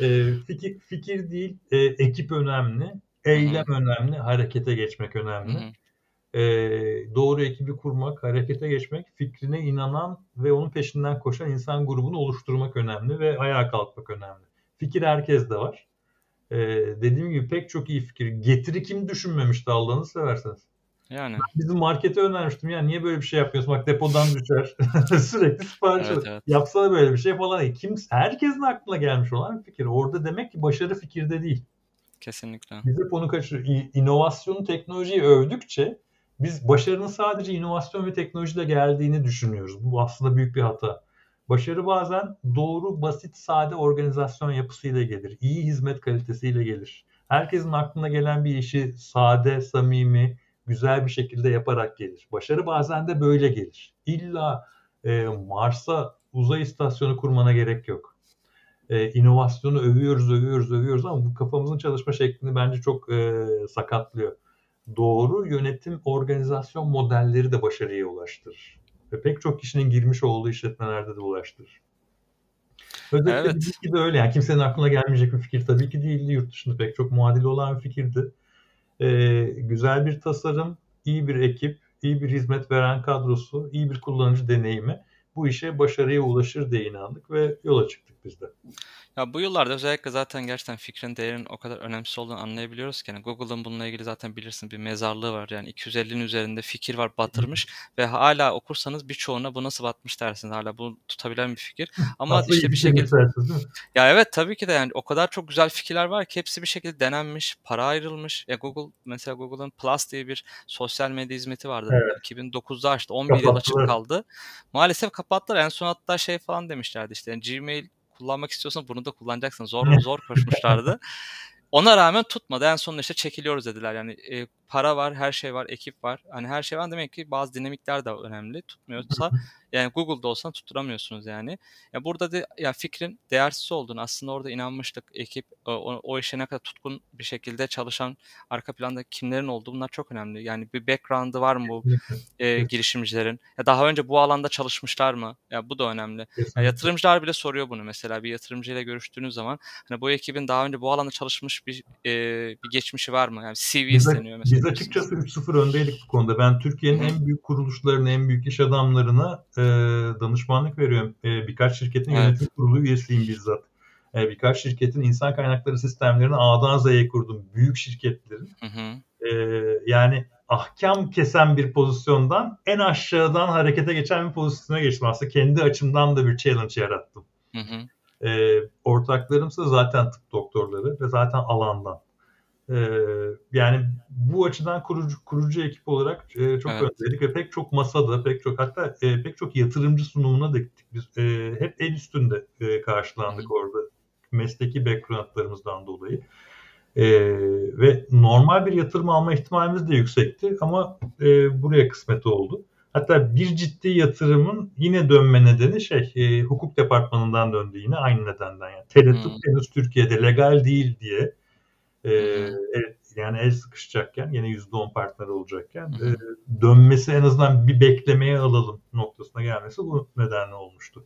e, fikir, fikir değil, e, ekip önemli. Eylem Hı-hı. önemli, harekete geçmek önemli. Hı-hı e, doğru ekibi kurmak, harekete geçmek, fikrine inanan ve onun peşinden koşan insan grubunu oluşturmak önemli ve ayağa kalkmak önemli. Fikir herkes de var. E, dediğim gibi pek çok iyi fikir. Getiri kim düşünmemişti Allah'ını severseniz. Yani. bizim markete önermiştim ya niye böyle bir şey yapıyorsun bak depodan düşer [laughs] sürekli sipariş evet, evet. yapsana böyle bir şey falan. Kim, herkesin aklına gelmiş olan bir fikir. Orada demek ki başarı fikirde değil. Kesinlikle. Biz hep onu kaçırıyoruz. İnovasyonu, teknolojiyi övdükçe biz başarının sadece inovasyon ve teknolojiyle geldiğini düşünüyoruz. Bu aslında büyük bir hata. Başarı bazen doğru, basit, sade organizasyon yapısıyla gelir. İyi hizmet kalitesiyle gelir. Herkesin aklına gelen bir işi sade, samimi, güzel bir şekilde yaparak gelir. Başarı bazen de böyle gelir. İlla e, Mars'a uzay istasyonu kurmana gerek yok. E, inovasyonu övüyoruz, övüyoruz, övüyoruz ama bu kafamızın çalışma şeklini bence çok e, sakatlıyor. Doğru yönetim organizasyon modelleri de başarıya ulaştırır. Ve pek çok kişinin girmiş olduğu işletmelerde de ulaştırır. Özellikle evet. bizimki de öyle. Yani kimsenin aklına gelmeyecek bir fikir tabii ki değildi. Yurt dışında pek çok muadili olan bir fikirdi. Ee, güzel bir tasarım, iyi bir ekip, iyi bir hizmet veren kadrosu, iyi bir kullanıcı deneyimi bu işe başarıya ulaşır diye inandık ve yola çıktık biz de. Ya bu yıllarda özellikle zaten gerçekten fikrin değerinin o kadar önemsiz olduğunu anlayabiliyoruz ki. Yani Google'ın bununla ilgili zaten bilirsin bir mezarlığı var. Yani 250'nin üzerinde fikir var batırmış ve hala okursanız birçoğuna bu nasıl batmış dersiniz. Hala bu tutabilen bir fikir. Ama Aslında işte bir şekilde... Ya evet tabii ki de yani o kadar çok güzel fikirler var ki hepsi bir şekilde denenmiş, para ayrılmış. Ya Google mesela Google'ın Plus diye bir sosyal medya hizmeti vardı. Evet. 2009'da açtı. 11 yıl açık kaldı. Maalesef kapattılar. En son hatta şey falan demişlerdi işte yani Gmail kullanmak istiyorsan bunu da kullanacaksın. Zor zor koşmuşlardı. [laughs] Ona rağmen tutmadı. En sonunda işte çekiliyoruz dediler. Yani e, para var, her şey var, ekip var. Hani her şey var demek ki bazı dinamikler de önemli. Tutmuyorsa yani Google'da olsan tutturamıyorsunuz yani. Ya burada da ya fikrin değersiz olduğunu aslında orada inanmıştık. Ekip o, o işe ne kadar tutkun bir şekilde çalışan arka planda kimlerin olduğu bunlar çok önemli. Yani bir background'ı var mı bu e, girişimcilerin? Ya daha önce bu alanda çalışmışlar mı? Ya bu da önemli. Ya yatırımcılar bile soruyor bunu mesela. Bir yatırımcıyla görüştüğünüz zaman hani bu ekibin daha önce bu alanda çalışmış bir e, bir geçmişi var mı? Yani CV isteniyor mesela. Biz açıkçası 3-0 öndeydik bu konuda. Ben Türkiye'nin en büyük kuruluşlarına, en büyük iş adamlarına e, danışmanlık veriyorum. E, birkaç şirketin evet. yönetim kurulu üyesiyim bizzat. E, birkaç şirketin insan kaynakları sistemlerini A'dan Z'ye kurdum. Büyük şirketlerin. Hı hı. E, yani ahkam kesen bir pozisyondan en aşağıdan harekete geçen bir pozisyona geçtim. Aslında kendi açımdan da bir challenge yarattım. Hı hı. E, ortaklarımsa zaten tıp doktorları ve zaten alandan. Ee, yani bu açıdan kurucu kurucu ekip olarak e, çok evet. öndeydik ve pek çok masada, pek çok hatta e, pek çok yatırımcı sunumuna da gittik. Biz e, hep el üstünde e, karşılandık Hı. orada mesleki backgroundlarımızdan dolayı. E, ve normal bir yatırım alma ihtimalimiz de yüksekti ama e, buraya kısmet oldu. Hatta bir ciddi yatırımın yine dönme nedeni şey e, hukuk departmanından döndü yine aynı nedenden. Yani Teletıp henüz Türkiye'de legal değil diye e, evet, yani el sıkışacakken yine %10 partner olacakken e, dönmesi en azından bir beklemeye alalım noktasına gelmesi bu nedenle olmuştu.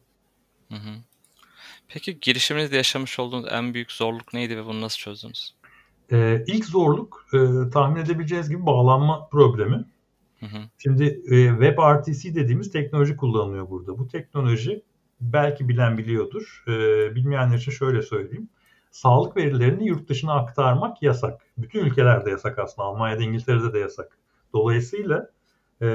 Hı hı. Peki girişiminizde yaşamış olduğunuz en büyük zorluk neydi ve bunu nasıl çözdünüz? Ee, ilk zorluk e, tahmin edebileceğiniz gibi bağlanma problemi. Hı hı. Şimdi e, WebRTC dediğimiz teknoloji kullanılıyor burada. Bu teknoloji belki bilen biliyordur. E, bilmeyenler için şöyle söyleyeyim sağlık verilerini yurt dışına aktarmak yasak. Bütün ülkelerde yasak aslında. Almanya'da, İngiltere'de de yasak. Dolayısıyla e,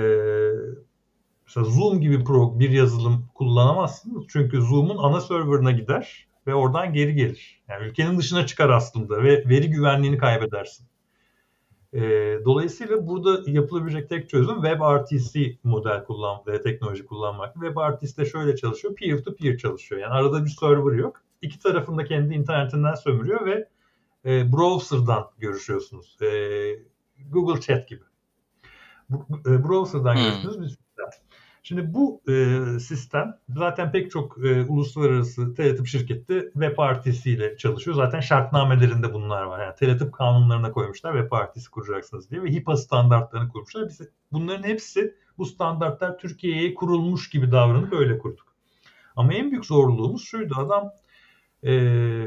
mesela Zoom gibi bir yazılım kullanamazsınız. Çünkü Zoom'un ana serverına gider ve oradan geri gelir. Yani ülkenin dışına çıkar aslında ve veri güvenliğini kaybedersin. E, dolayısıyla burada yapılabilecek tek çözüm WebRTC model kullan ve teknoloji kullanmak. WebRTC de şöyle çalışıyor. Peer to peer çalışıyor. Yani arada bir server yok iki tarafında kendi internetinden sömürüyor ve e, browser'dan görüşüyorsunuz. E, Google Chat gibi. E, browser'dan hmm. görüştüğünüz bir sistem. Şimdi bu e, sistem zaten pek çok e, uluslararası teletip şirketi web partisiyle çalışıyor. Zaten şartnamelerinde bunlar var. Yani teletip kanunlarına koymuşlar web partisi kuracaksınız diye ve HIPAA standartlarını kurmuşlar. Biz bunların hepsi bu standartlar Türkiye'ye kurulmuş gibi davranıp öyle kurduk. Ama en büyük zorluğumuz şuydu. Adam e,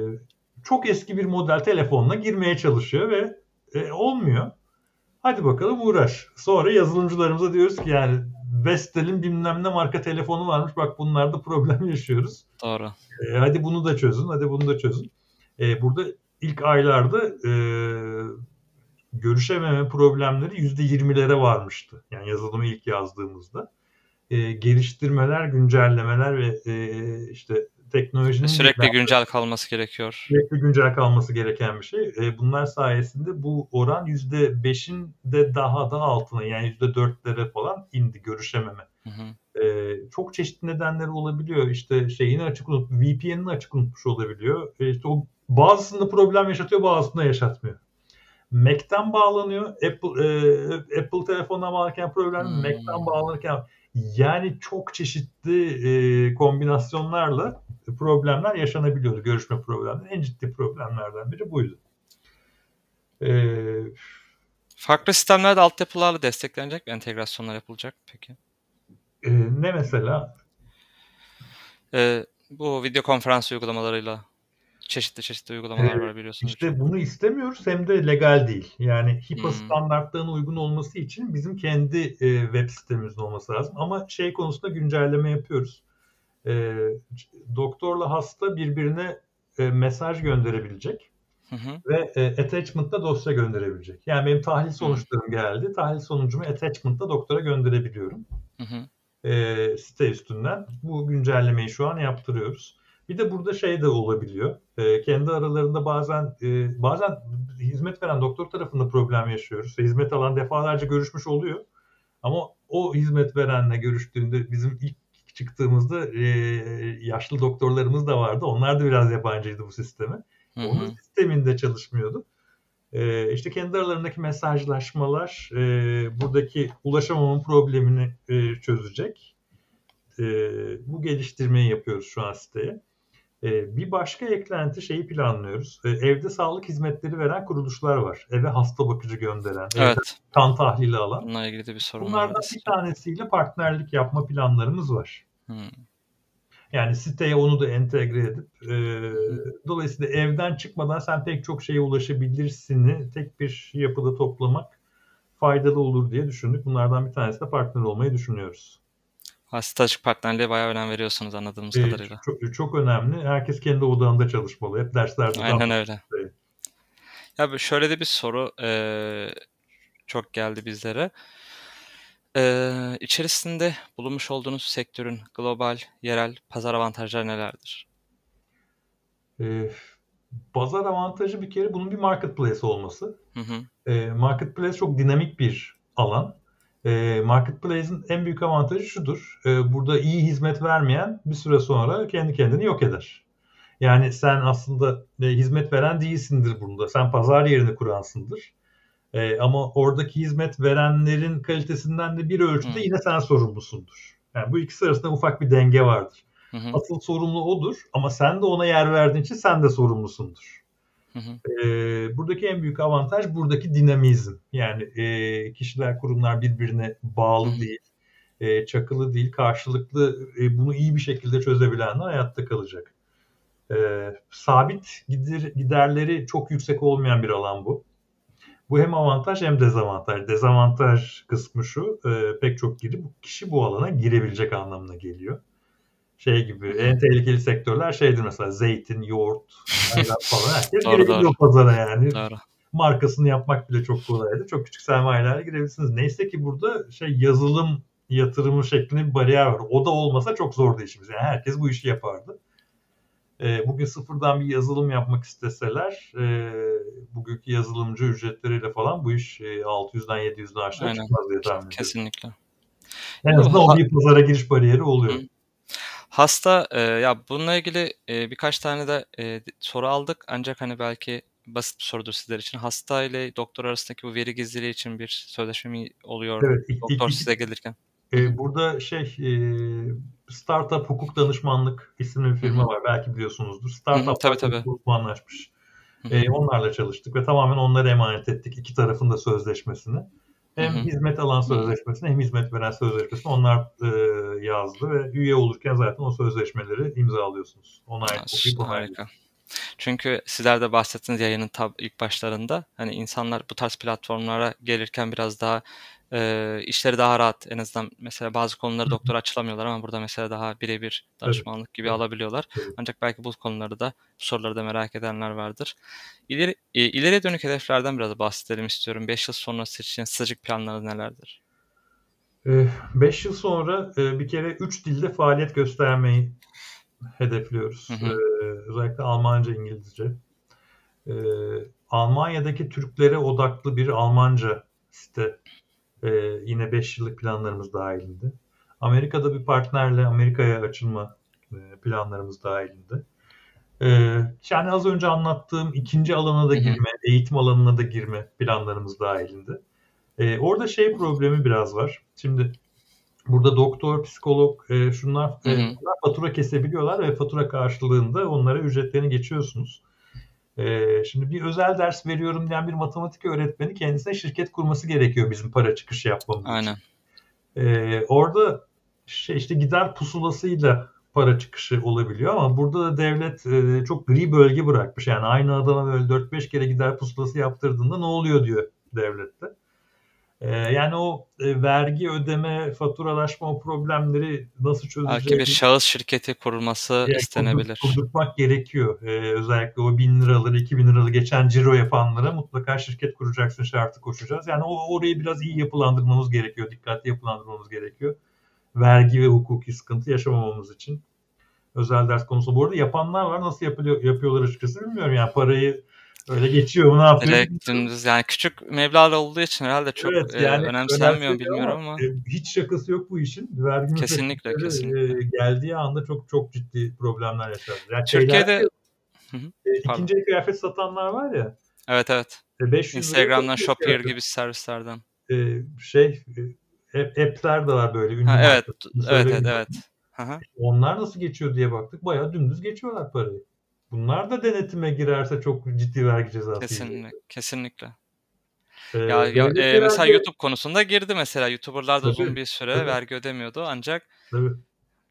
çok eski bir model telefonla girmeye çalışıyor ve e, olmuyor. Hadi bakalım uğraş. Sonra yazılımcılarımıza diyoruz ki yani Vestel'in bilmem ne marka telefonu varmış. Bak bunlarda problem [laughs] yaşıyoruz. Doğru. E, hadi bunu da çözün. Hadi bunu da çözün. E, burada ilk aylarda e, görüşememe problemleri %20'lere varmıştı. Yani yazılımı ilk yazdığımızda. E, geliştirmeler, güncellemeler ve e, işte teknolojinin... Sürekli güncel kalması gerekiyor. Sürekli güncel kalması gereken bir şey. E, bunlar sayesinde bu oran %5'in de daha da altına yani %4'lere falan indi görüşememe. Hı hı. E, çok çeşitli nedenleri olabiliyor. İşte şeyini açık unut, VPN'ini açık unutmuş olabiliyor. E, işte o bazısında problem yaşatıyor, bazısında yaşatmıyor. Mac'ten bağlanıyor. Apple e, Apple telefonuna bağlanırken problem, hmm. Mac'ten bağlanırken yani çok çeşitli e, kombinasyonlarla problemler yaşanabiliyordu. Görüşme problemleri. En ciddi problemlerden biri buydu. Ee, Farklı sistemlerde altyapılarla desteklenecek mi? Entegrasyonlar yapılacak peki? E, ne mesela? Ee, bu video konferans uygulamalarıyla çeşitli çeşitli uygulamalar var biliyorsunuz. İşte bunu istemiyoruz hem de legal değil. Yani HIPAA hmm. standartlarına uygun olması için bizim kendi e, web sitemimizin olması lazım. Ama şey konusunda güncelleme yapıyoruz. E, doktorla hasta birbirine e, mesaj gönderebilecek. Hı hı. Ve e, attachment'ta dosya gönderebilecek. Yani benim tahlil sonuçlarım hı. geldi. Tahlil sonucumu attachment'ta doktora gönderebiliyorum. Hı hı. E, site üstünden. Bu güncellemeyi şu an yaptırıyoruz. Bir de burada şey de olabiliyor. E, kendi aralarında bazen e, bazen hizmet veren doktor tarafında problem yaşıyoruz. Hizmet alan defalarca görüşmüş oluyor. Ama o hizmet verenle görüştüğünde bizim ilk çıktığımızda e, yaşlı doktorlarımız da vardı. Onlar da biraz yabancıydı bu sisteme. Hı-hı. Onun sisteminde çalışmıyordu. E, işte kendi aralarındaki mesajlaşmalar e, buradaki ulaşamamın problemini e, çözecek. E, bu geliştirmeyi yapıyoruz şu an siteye. Ee, bir başka eklenti şeyi planlıyoruz. Ee, evde sağlık hizmetleri veren kuruluşlar var. Eve hasta bakıcı gönderen, evet. kan tahlili alan. Bununla ilgili de bir sorun Bunlardan var. bir tanesiyle partnerlik yapma planlarımız var. Hmm. Yani siteye onu da entegre edip e, dolayısıyla evden çıkmadan sen pek çok şeye ulaşabilirsin. Tek bir yapıda toplamak faydalı olur diye düşündük. Bunlardan bir tanesi de partner olmayı düşünüyoruz. Aslında açık partnerliğe bayağı önem veriyorsunuz anladığımız ee, kadarıyla. Çok, çok önemli. Herkes kendi odağında çalışmalı. Hep derslerde. Aynen öyle. Şey. Ya şöyle de bir soru e, çok geldi bizlere. E, içerisinde bulunmuş olduğunuz sektörün global, yerel pazar avantajları nelerdir? E, pazar avantajı bir kere bunun bir marketplace olması. Hı hı. E, marketplace çok dinamik bir alan. E, Marketplace'in en büyük avantajı şudur. E, burada iyi hizmet vermeyen bir süre sonra kendi kendini yok eder. Yani sen aslında e, hizmet veren değilsindir bunda. Sen pazar yerini kuransındır. E, ama oradaki hizmet verenlerin kalitesinden de bir ölçüde yine sen sorumlusundur. Yani bu ikisi arasında ufak bir denge vardır. Hı hı. Asıl sorumlu odur ama sen de ona yer verdiğin için sen de sorumlusundur. Hı hı. E, buradaki en büyük avantaj buradaki dinamizm. Yani e, kişiler, kurumlar birbirine bağlı hı. değil, e, çakılı değil, karşılıklı e, bunu iyi bir şekilde çözebilenler hayatta kalacak. E, sabit gider, giderleri çok yüksek olmayan bir alan bu. Bu hem avantaj hem dezavantaj. Dezavantaj kısmı şu, e, pek çok giri, kişi bu alana girebilecek anlamına geliyor şey gibi en tehlikeli sektörler şeydir mesela zeytin, yoğurt, [laughs] falan. Herkes doğru, girebiliyor pazara yani. Doğru. Markasını yapmak bile çok kolaydı. Çok küçük sermayelerle girebilirsiniz. Neyse ki burada şey yazılım yatırımı şeklinde bir bariyer var. O da olmasa çok zordu işimiz. Yani herkes bu işi yapardı. E, bugün sıfırdan bir yazılım yapmak isteseler e, bugünkü yazılımcı ücretleriyle falan bu iş e, 600'den 700'den aşağı Aynen. çıkmaz diye tahmin ediyorum. Kesinlikle. En azından o bir pazara giriş bariyeri oluyor. Hı. Hasta, eee, ya bununla ilgili, eee, birkaç tane de, eee, soru aldık ancak, hani, belki basit bir sorudur sizler için. Hasta ile doktor arasındaki bu veri gizliliği için bir sözleşme mi oluyor Evet, doktor iki size gelirken? Eee, burada şey, eee, Startup Hukuk Danışmanlık isimli bir firma hı. var. Belki biliyorsunuzdur. Hı hı. Startup'lar Tabii, tabii. uzmanlaşmış. Eee, onlarla çalıştık ve tamamen onlara emanet ettik iki tarafın da sözleşmesini. Hem hı hı. hizmet alan sözleşmesini hem hizmet veren sözleşmesini onlar e, yazdı ve üye olurken zaten o sözleşmeleri imzalıyorsunuz. Onay okuyup Harika. Çünkü sizler de bahsettiniz yayının tab ilk başlarında. Hani insanlar bu tarz platformlara gelirken biraz daha e, işleri daha rahat en azından mesela bazı konuları doktor açılamıyorlar ama burada mesela daha birebir danışmanlık evet. gibi evet. alabiliyorlar. Evet. Ancak belki bu konuları da bu soruları da merak edenler vardır. İleri, e, ileriye dönük hedeflerden biraz bahsedelim istiyorum. 5 yıl sonrası için stratejik planlarınız nelerdir? 5 yıl sonra bir kere 3 dilde faaliyet göstermeyi hedefliyoruz. Hı hı. Özellikle Almanca, İngilizce. Almanya'daki Türklere odaklı bir Almanca site yine 5 yıllık planlarımız dahilinde. Amerika'da bir partnerle Amerika'ya açılma planlarımız dahilinde. Yani az önce anlattığım ikinci alana da girme, eğitim alanına da girme planlarımız dahilinde. E, orada şey problemi biraz var. Şimdi burada doktor, psikolog e, şunlar e, bunlar fatura kesebiliyorlar ve fatura karşılığında onlara ücretlerini geçiyorsunuz. E, şimdi bir özel ders veriyorum diyen bir matematik öğretmeni kendisine şirket kurması gerekiyor bizim para çıkışı yapmamız Aynen. E, orada şey işte gider pusulasıyla para çıkışı olabiliyor ama burada da devlet e, çok gri bölge bırakmış. Yani aynı adama böyle 4-5 kere gider pusulası yaptırdığında ne oluyor diyor devlette. Ee, yani o e, vergi ödeme, faturalaşma o problemleri nasıl çözeceğiz? Belki bir şahıs şirketi kurulması yani istenebilir. Kurdurtmak gerekiyor. Ee, özellikle o bin liraları, iki bin liralı geçen ciro yapanlara mutlaka şirket kuracaksın şartı koşacağız. Yani o orayı biraz iyi yapılandırmamız gerekiyor, dikkatli yapılandırmamız gerekiyor. Vergi ve hukuki sıkıntı yaşamamamız için. Özel ders konusu. Bu arada yapanlar var. Nasıl yapılıyor, yapıyorlar açıkçası bilmiyorum. Yani parayı Öyle geçiyor ne yapıyor? Direkt dümdüz yani küçük meblağlar olduğu için herhalde çok evet, e, yani e, önemsenmiyor bilmiyorum ama, ama. Hiç şakası yok bu işin. Vergi kesinlikle kesinlikle. E, geldiği anda çok çok ciddi problemler yaşadı. Yani Türkiye'de e, ikinci el kıyafet satanlar var ya. Evet evet. E, 500 Instagram'dan Shopier gibi servislerden. E, şey e, app'ler de var böyle. Ha, evet, evet, evet, evet. Aha. Onlar nasıl geçiyor diye baktık. Bayağı dümdüz geçiyorlar parayı. Bunlar da denetime girerse çok ciddi vergi cezası Kesinlikle, yiyecek. kesinlikle. Ee, ya, ya e, mesela YouTube konusunda girdi mesela. YouTuber'lar da uzun bir süre tabii. vergi ödemiyordu ancak tabii.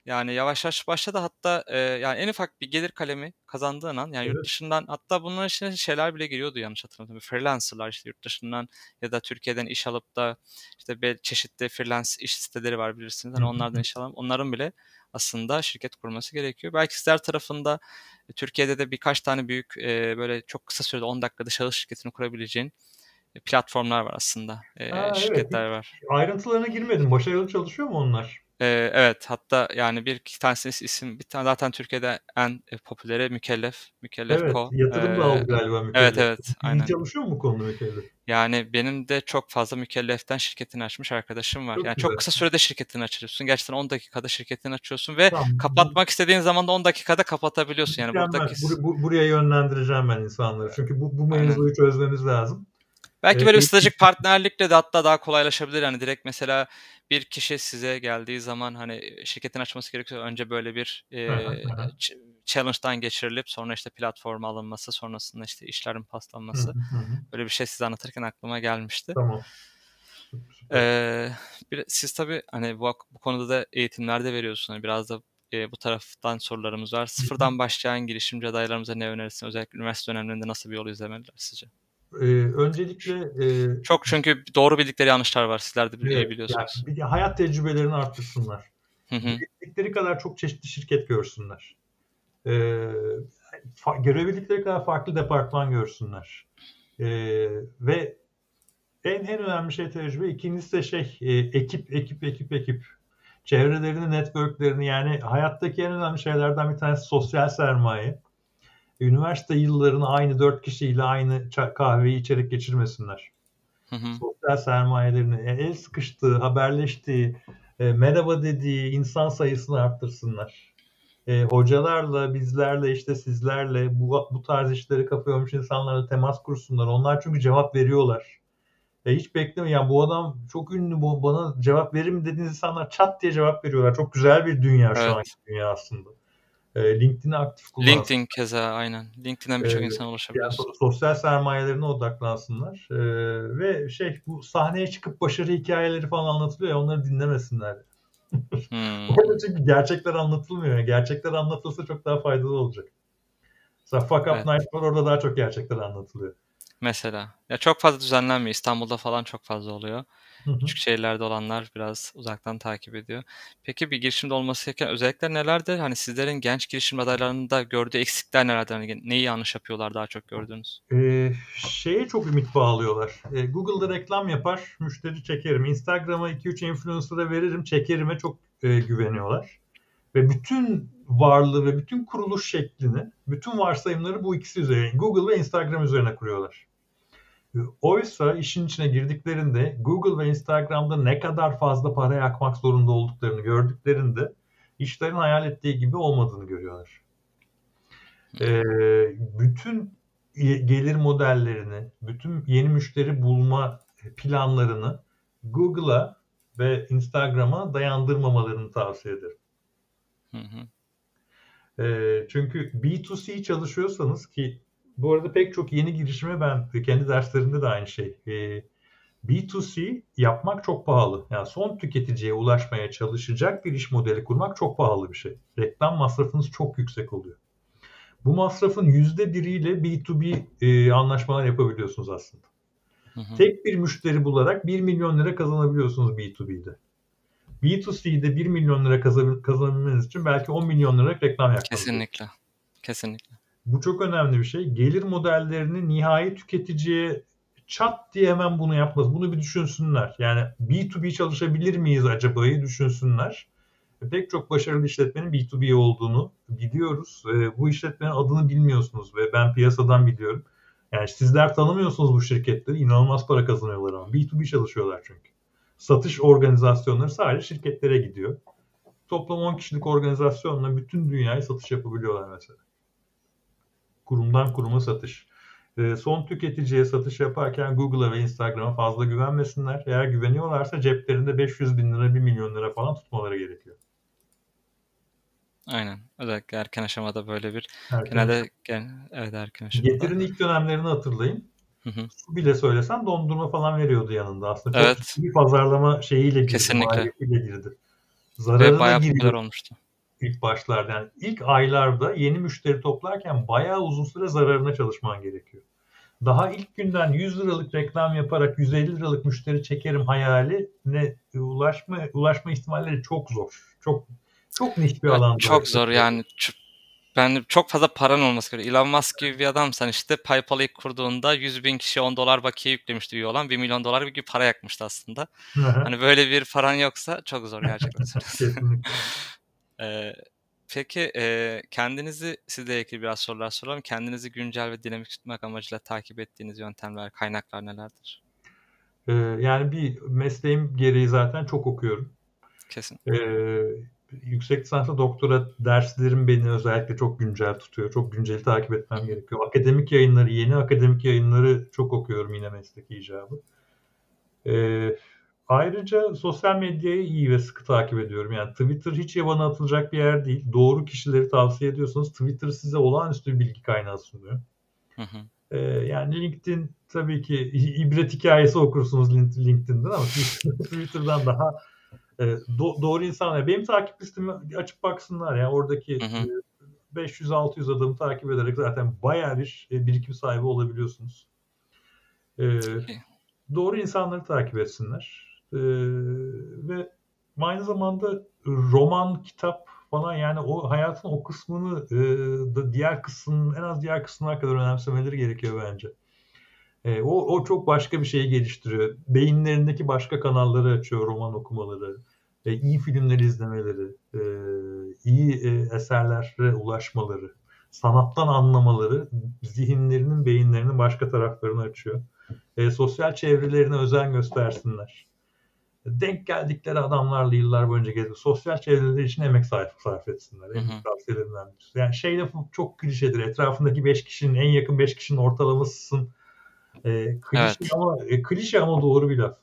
yani yavaş yavaş başladı hatta e, yani en ufak bir gelir kalemi kazandığın an yani evet. yurt dışından hatta bunların içine şeyler bile giriyordu yanlış hatırlamıyorum. Freelancer'lar işte yurt dışından ya da Türkiye'den iş alıp da işte çeşitli freelance iş siteleri var bilirsiniz. Hani onlardan iş alan onların bile aslında şirket kurması gerekiyor. Belki sizler tarafında e, Türkiye'de de birkaç tane büyük e, böyle çok kısa sürede 10 dakikada şahıs şirketini kurabileceğin e, platformlar var aslında. E, ha, şirketler evet. var. Ayrıntılarına girmedim. Başarılı çalışıyor mu onlar? Ee, evet hatta yani bir iki tanesi isim bir tane zaten Türkiye'de en popüleri Mükellef. Mükellef evet, Ko. Yatırım ee, da aldı galiba Mükellef. Evet evet. Aynen. çalışıyor mu bu konuda Mükellef? Yani benim de çok fazla Mükellef'ten şirketini açmış arkadaşım var. Çok yani güzel. çok kısa sürede şirketini açıyorsun. Gerçekten 10 dakikada şirketini açıyorsun ve tamam. kapatmak istediğin zaman da 10 dakikada kapatabiliyorsun. Yani buradaki... Bur- bu- buraya yönlendireceğim ben insanları. Çünkü bu, bu mevzuyu çözmemiz lazım. Belki böyle bir stratejik partnerlikle de hatta daha kolaylaşabilir. Yani direkt mesela bir kişi size geldiği zaman hani şirketin açması gerekiyor. Önce böyle bir e, challenge'dan geçirilip sonra işte platforma alınması sonrasında işte işlerin paslanması. Böyle bir şey size anlatırken aklıma gelmişti. Tamam. Ee, bir, siz tabii hani bu, bu konuda da eğitimlerde veriyorsunuz. biraz da e, bu taraftan sorularımız var. Sıfırdan başlayan girişimci adaylarımıza ne önerirsiniz? Özellikle üniversite dönemlerinde nasıl bir yol izlemeliler sizce? Ee, öncelikle e, çok çünkü doğru bildikleri yanlışlar var. Sizler de evet, biliyorsunuz. Yani, bir hayat tecrübelerini arttırsınlar. Bildikleri kadar çok çeşitli şirket görsünler. Ee, görebildikleri kadar farklı departman görsünler. Ee, ve en en önemli şey tecrübe. İkincisi de şey e, ekip ekip ekip ekip. Çevrelerini, networklerini yani hayattaki en önemli şeylerden bir tanesi sosyal sermaye üniversite yıllarını aynı dört kişiyle aynı kahveyi içerek geçirmesinler. Hı hı. Sosyal sermayelerini, e, el sıkıştığı, haberleştiği, e, merhaba dediği insan sayısını arttırsınlar. E, hocalarla, bizlerle, işte sizlerle bu, bu tarz işleri kapıyormuş insanlarla temas kursunlar. Onlar çünkü cevap veriyorlar. E, hiç bekleme. Yani bu adam çok ünlü, bu, bana cevap verir mi dediğiniz insanlar çat diye cevap veriyorlar. Çok güzel bir dünya şu evet. anki dünya aslında. E, LinkedIn'i aktif kullansın. LinkedIn keza aynen. LinkedIn'den birçok e, insan ulaşabiliyor. Yani sosyal sermayelerine odaklansınlar. E, ve şey bu sahneye çıkıp başarı hikayeleri falan anlatılıyor ya onları dinlemesinler. hmm. [laughs] Çünkü gerçekler anlatılmıyor. Gerçekler anlatılsa çok daha faydalı olacak. Mesela Fuck Up evet. Night var orada daha çok gerçekler anlatılıyor. Mesela. Ya çok fazla düzenlenmiyor. İstanbul'da falan çok fazla oluyor. Hı hı. Küçük şehirlerde olanlar biraz uzaktan takip ediyor. Peki bir girişimde olması gereken özellikler nelerdir? Hani sizlerin genç girişim adaylarında gördüğü eksikler nelerdir? Hani neyi yanlış yapıyorlar daha çok gördüğünüz? Ee, şeye çok ümit bağlıyorlar. Ee, Google'da reklam yapar, müşteri çekerim. Instagram'a 2-3 influencer'a veririm, çekerime çok e, güveniyorlar. Ve bütün varlığı ve bütün kuruluş şeklini, bütün varsayımları bu ikisi üzerine, Google ve Instagram üzerine kuruyorlar. Oysa işin içine girdiklerinde Google ve Instagram'da ne kadar fazla para yakmak zorunda olduklarını gördüklerinde işlerin hayal ettiği gibi olmadığını görüyorlar. Ee, bütün gelir modellerini, bütün yeni müşteri bulma planlarını Google'a ve Instagram'a dayandırmamalarını tavsiye ederim. Hı hı. E, çünkü B2C çalışıyorsanız ki bu arada pek çok yeni girişime ben kendi derslerimde de aynı şey. E, B2C yapmak çok pahalı. Yani son tüketiciye ulaşmaya çalışacak bir iş modeli kurmak çok pahalı bir şey. Reklam masrafınız çok yüksek oluyor. Bu masrafın yüzde biriyle B2B e, anlaşmalar yapabiliyorsunuz aslında. Hı hı. Tek bir müşteri bularak 1 milyon lira kazanabiliyorsunuz B2B'de. B2C'de 1 milyon lira kazanabilmeniz için belki 10 milyon lira reklam yapmanız Kesinlikle. Kesinlikle. Bu çok önemli bir şey. Gelir modellerini nihai tüketiciye çat diye hemen bunu yapmaz. Bunu bir düşünsünler. Yani B2B çalışabilir miyiz acaba'yı düşünsünler. E, pek çok başarılı işletmenin B2B olduğunu biliyoruz. E, bu işletmenin adını bilmiyorsunuz ve ben piyasadan biliyorum. Yani sizler tanımıyorsunuz bu şirketleri. İnanılmaz para kazanıyorlar ama. B2B çalışıyorlar çünkü. Satış organizasyonları sadece şirketlere gidiyor. Toplam 10 kişilik organizasyonla bütün dünyaya satış yapabiliyorlar mesela kurumdan kuruma satış. E, son tüketiciye satış yaparken Google'a ve Instagram'a fazla güvenmesinler. Eğer güveniyorlarsa ceplerinde 500 bin lira, 1 milyon lira falan tutmaları gerekiyor. Aynen. Özellikle erken aşamada böyle bir erken genelde gen, evet erken aşamada. Getir'in ilk dönemlerini hatırlayın. Hı hı. Su bile söylesen dondurma falan veriyordu yanında. Aslında çok evet. bir pazarlama şeyiyle girdi. Kesinlikle. girdi. Zararı Ve bayağı popüler olmuştu ilk başlarda. Yani ilk aylarda yeni müşteri toplarken bayağı uzun süre zararına çalışman gerekiyor. Daha ilk günden 100 liralık reklam yaparak 150 liralık müşteri çekerim hayali ne ulaşma ulaşma ihtimalleri çok zor. Çok çok niş bir alan. Çok zor yani. Ben çok fazla paran olması gerekiyor. Elon Musk gibi bir adamsan işte PayPal'ı ilk kurduğunda 100 bin kişi 10 dolar bakiye yüklemişti üye olan 1 milyon dolar bir para yakmıştı aslında. hani böyle bir paran yoksa çok zor gerçekten. [laughs] Ee, peki e, kendinizi sizle ilgili biraz sorular soralım. Kendinizi güncel ve dinamik tutmak amacıyla takip ettiğiniz yöntemler, kaynaklar nelerdir? Ee, yani bir mesleğim gereği zaten çok okuyorum. Kesin. Ee, yüksek lisanslı doktora derslerim beni özellikle çok güncel tutuyor. Çok günceli takip etmem gerekiyor. Akademik yayınları, yeni akademik yayınları çok okuyorum yine meslek icabı. Ee, Ayrıca sosyal medyayı iyi ve sıkı takip ediyorum. Yani Twitter hiç yabana atılacak bir yer değil. Doğru kişileri tavsiye ediyorsanız Twitter size olağanüstü bir bilgi kaynağı sunuyor. Hı hı. Ee, yani LinkedIn tabii ki ibret hikayesi okursunuz LinkedIn'den ama [laughs] Twitter'dan daha e, do- doğru insanlar. Benim takip listemi açıp baksınlar ya oradaki 500-600 adamı takip ederek zaten bayağı bir e, birikim sahibi olabiliyorsunuz. Ee, doğru insanları takip etsinler. Ee, ve aynı zamanda roman, kitap falan yani o hayatın o kısmını e, da diğer kısmın en az diğer kısmına kadar önemsemeleri gerekiyor bence. E, o, o çok başka bir şeyi geliştiriyor. Beyinlerindeki başka kanalları açıyor roman okumaları, e, iyi filmler izlemeleri, e, iyi e, eserlere ulaşmaları, sanattan anlamaları zihinlerinin, beyinlerinin başka taraflarını açıyor. E, sosyal çevrelerine özen göstersinler denk geldikleri adamlarla yıllar boyunca gezip sosyal çevreleri için emek sarf, etsinler. En büyük. Yani şey lafı çok klişedir. Etrafındaki 5 kişinin en yakın 5 kişinin ortalamasısın. E, klişe evet. ama e, klişe ama doğru bir laf.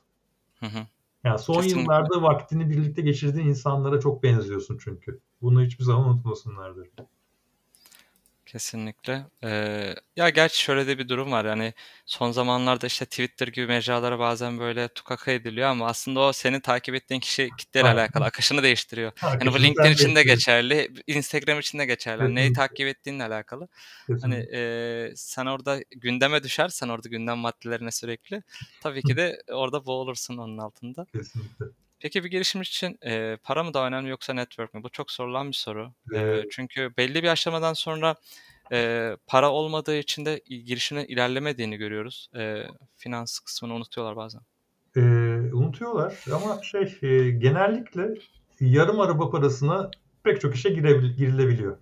Hı hı. Yani son Kesinlikle. yıllarda vaktini birlikte geçirdiğin insanlara çok benziyorsun çünkü. Bunu hiçbir zaman unutmasınlardır. Kesinlikle. Eee, ya gerçi şöyle de bir durum var. Yani son zamanlarda işte Twitter gibi mecralara bazen böyle tukaka ediliyor ama aslında o senin takip ettiğin kişi kitleyle Aynen. alakalı. Akışını değiştiriyor. Ha, Yani bu LinkedIn için de geçerli, Instagram için de geçerli. Hani neyi takip ettiğinle alakalı. Hani Kesinlikle. eee, sen orada gündeme düşersen orada gündem maddelerine sürekli tabii ki de orada boğulursun onun altında. Kesinlikle. Peki bir girişimci için eee, para mı daha önemli yoksa network mi? Bu çok sorulan bir soru. Eee, Evet. çünkü belli bir aşamadan sonra eee, para olmadığı için de girişimin ilerlemediğini görüyoruz. Eee, finans kısmını unutuyorlar bazen. Eee, unutuyorlar ama şey e, genellikle yarım araba parasına pek çok işe girebil- girilebiliyor.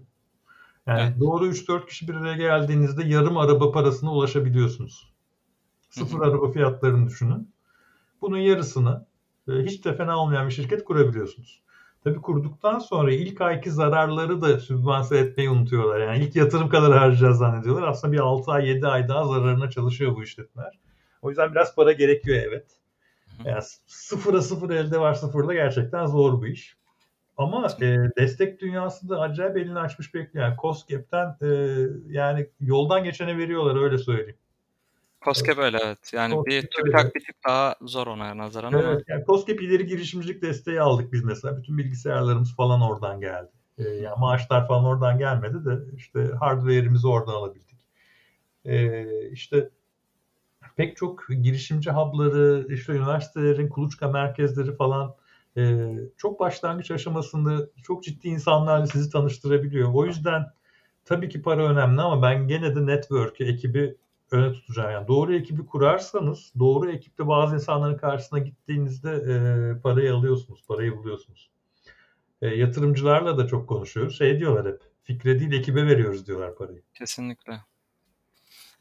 Yani Evet. doğru 3-4 kişi bir araya geldiğinizde yarım araba parasına ulaşabiliyorsunuz. Sıfır araba fiyatlarını düşünün. Bunun yarısını e, hiç de fena olmayan bir şirket kurabiliyorsunuz. Tabii kurduktan sonra ilk ayki zararları da sübvanse etmeyi unutuyorlar. Yani ilk yatırım kadar harcayacağız zannediyorlar. Aslında bir 6 ay 7 ay daha zararına çalışıyor bu işletmeler. O yüzden biraz para gerekiyor evet. Yani sıfıra sıfır elde var sıfırda gerçekten zor bir iş. Ama e, destek dünyası da acayip elini açmış bekliyor. Yani COSGAP'ten e, yani yoldan geçene veriyorlar öyle söyleyeyim. COSGAP öyle evet. Yani COSGAP bir öyle. TÜBİTAK bir tık daha zor ona nazaran ama Evet, yani COSGAP ileri girişimcilik desteği aldık biz mesela. Bütün bilgisayarlarımız falan oradan geldi. E, yani maaşlar falan oradan gelmedi de işte hardware'imizi oradan alabildik. E, işte pek çok girişimci hub'ları, işte üniversitelerin kuluçka merkezleri falan e, çok başlangıç aşamasında çok ciddi insanlarla sizi tanıştırabiliyor. O yüzden tabii ki para önemli ama ben gene de network'ü, ekibi öne tutacağım. Yani doğru ekibi kurarsanız, doğru ekipte bazı insanların karşısına gittiğinizde e, parayı alıyorsunuz, parayı buluyorsunuz. E, yatırımcılarla da çok konuşuyoruz. Şey diyorlar hep, fikre değil ekibe veriyoruz diyorlar parayı. kesinlikle.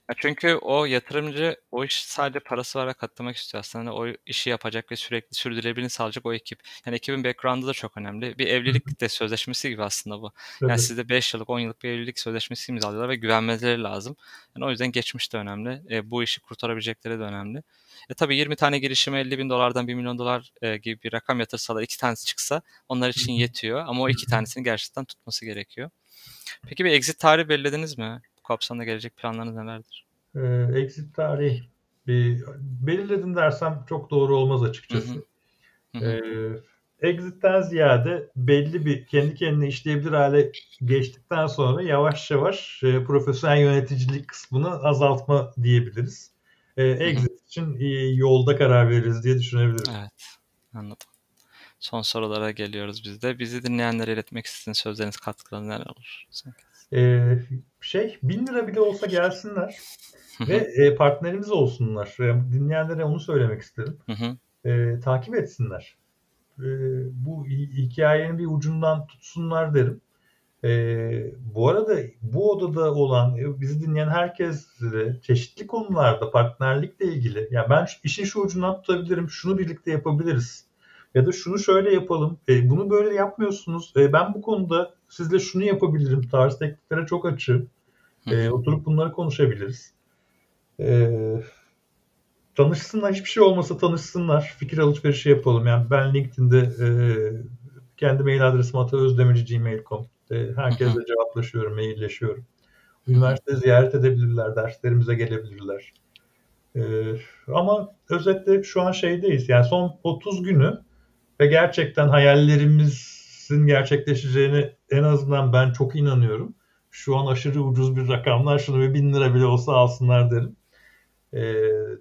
Ya çünkü o yatırımcı o iş sadece parası var katlamak istiyor aslında. O işi yapacak ve sürekli sürdürülebilirliğini sağlayacak o ekip. Yani ekibin background'ı da çok önemli. Bir evlilik de sözleşmesi gibi aslında bu. Yani Evet. sizde 5 yıllık 10 yıllık bir evlilik sözleşmesi imzalıyorlar ve güvenmeleri lazım. Yani o yüzden geçmiş de önemli. E, bu işi kurtarabilecekleri de önemli. E tabii 20 tane girişime 50 bin dolardan 1 milyon dolar e, gibi bir rakam yatırsalar iki tanesi çıksa onlar için yetiyor. Ama o iki tanesini gerçekten tutması gerekiyor. Peki bir exit tarihi belirlediniz mi? Kapsamda gelecek planlarınız nelerdir? Ee, exit tarihi bir, belirledim dersem çok doğru olmaz açıkçası. Hı hı. Ee, exit'ten ziyade belli bir kendi kendine işleyebilir hale geçtikten sonra yavaş yavaş e, profesyonel yöneticilik kısmını azaltma diyebiliriz. Ee, exit için e, yolda karar veririz diye düşünebiliriz. Evet, anladım. Son sorulara geliyoruz biz de. Bizi dinleyenlere iletmek istediğiniz sözleriniz, katkılarınız neler olur? Sanki. Ee, şey bin lira bile olsa gelsinler ve e, partnerimiz olsunlar. E, dinleyenlere onu söylemek hı, E, takip etsinler. E, bu hi- hikayenin bir ucundan tutsunlar derim. E, bu arada bu odada olan e, bizi dinleyen herkesle çeşitli konularda partnerlikle ilgili ya ben şu- işin şu ucundan tutabilirim, şunu birlikte yapabiliriz. Ya da şunu şöyle yapalım, e, bunu böyle yapmıyorsunuz. E, ben bu konuda sizle şunu yapabilirim tarzı tekliflere çok açığım. E, oturup bunları konuşabiliriz. E, tanışsınlar, hiçbir şey olmasa tanışsınlar. Fikir alışverişi yapalım. Yani ben LinkedIn'de e, kendi mail adresim ataözdemirci.gmail.com. E, herkesle cevaplaşıyorum, mailleşiyorum. Üniversite ziyaret edebilirler, derslerimize gelebilirler. E, ama özetle şu an şeydeyiz. Yani son 30 günü ve gerçekten hayallerimizin gerçekleşeceğini en azından ben çok inanıyorum. Şu an aşırı ucuz bir rakamlar. Şunu bir bin lira bile olsa alsınlar derim. E,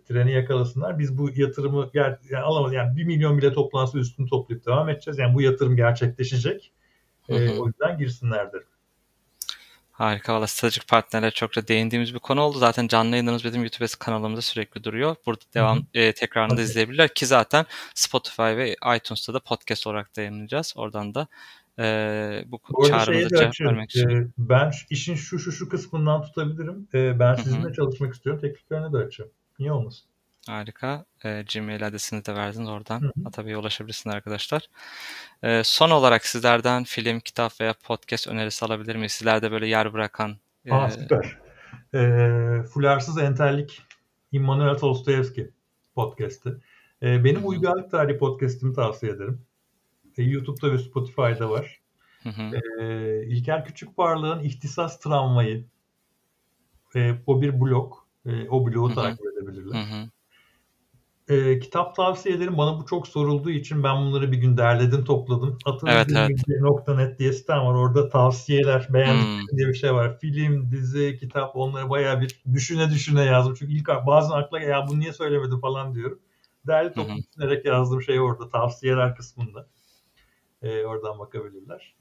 treni yakalasınlar. Biz bu yatırımı yani alamadık. Yani 1 milyon bile toplansa üstünü toplayıp devam edeceğiz. Yani bu yatırım gerçekleşecek. E, o yüzden girsinler derim. Harika valla stratejik partnerlere çokça değindiğimiz bir konu oldu. Zaten canlı yayınlarımız bizim YouTube kanalımızda sürekli duruyor. Burada devam e, tekrarını da Tabii. izleyebilirler ki zaten Spotify ve iTunes'ta da podcast olarak da yayınlayacağız. Oradan da e, bu Bu de cevap vermek için. E, ben işin şu şu şu kısmından tutabilirim. E, ben sizinle çalışmak istiyorum. Tekliflerine de açığım. Niye olmasın? Harika. E, Gmail adresini de verdiniz. Oradan Hı hı. tabii ulaşabilirsiniz arkadaşlar. E, son olarak sizlerden film, kitap veya podcast önerisi alabilir miyiz? Sizlerde böyle yer bırakan. e, Aa süper. E, Fularsız Entellik Immanuel Dostoyevski podcast'ı. E, benim Hı hı. Uygarlık Tarihi podcast'imi tavsiye ederim. E, YouTube'da ve Spotify'da var. hı hı, E, İlker Küçükvarlık'ın İhtisas Travmayı E, o bir blog. E, o blogu takip edebilirler. Hı hı. E, kitap tavsiyelerim bana bu çok sorulduğu için ben bunları bir gün derledim topladım. Evet, evet. .net diye sitem var. Orada tavsiyeler, beğendik hmm. diye bir şey var. Film, dizi, kitap onları bayağı bir düşüne düşüne yazdım. Çünkü ilk bazen akla ya bunu niye söylemedim falan diyorum. Derli toplu düşünerek yazdığım şey orada tavsiyeler kısmında. E, oradan bakabilirler.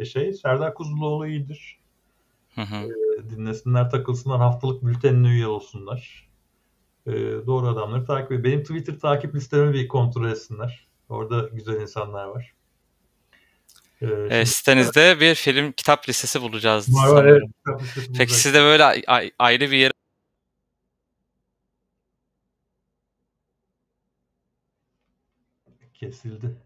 E, şey Serdar Kuzuloğlu iyidir. Hı hı. E, dinlesinler, takılsınlar, haftalık bültenine üye olsunlar. E, doğru adamları takip edin. Benim Twitter takip listemi bir kontrol etsinler. Orada güzel insanlar var. Ee, e, sitenizde bir film kitap listesi bulacağız. Var, var, evet, Peki sizde böyle ayrı bir yer kesildi.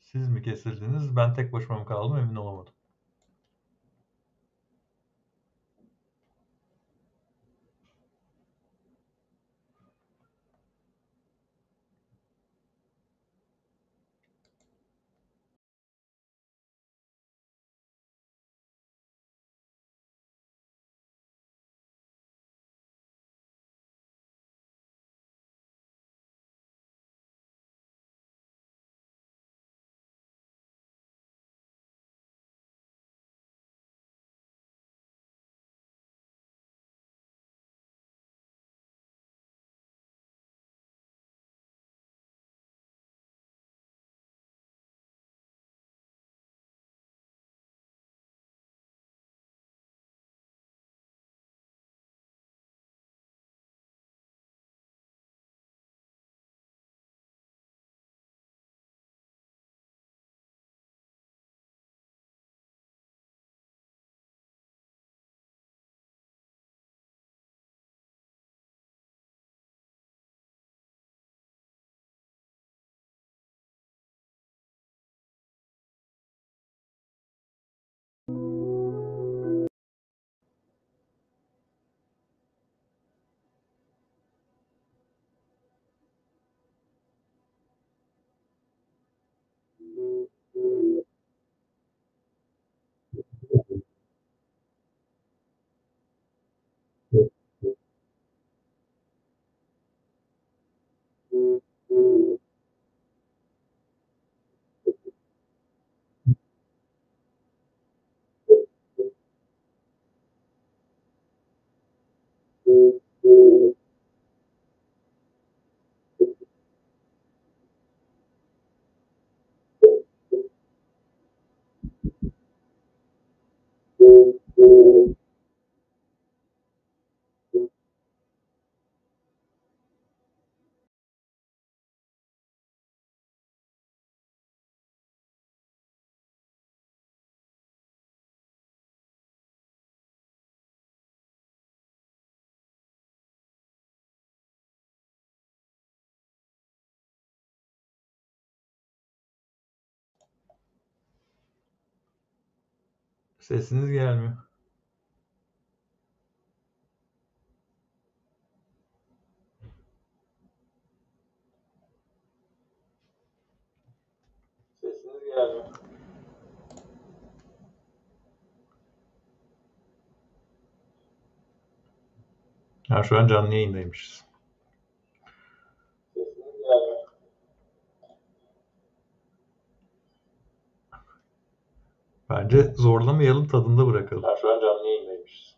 Siz mi kesildiniz? Ben tek başıma mı kaldım emin olamadım. Sesiniz gelmiyor. Sesiniz gelmiyor. Ha, şu an canlı yayındaymışız. Bence zorlamayalım tadında bırakalım. Ha, şu an canlı yayındaymışız.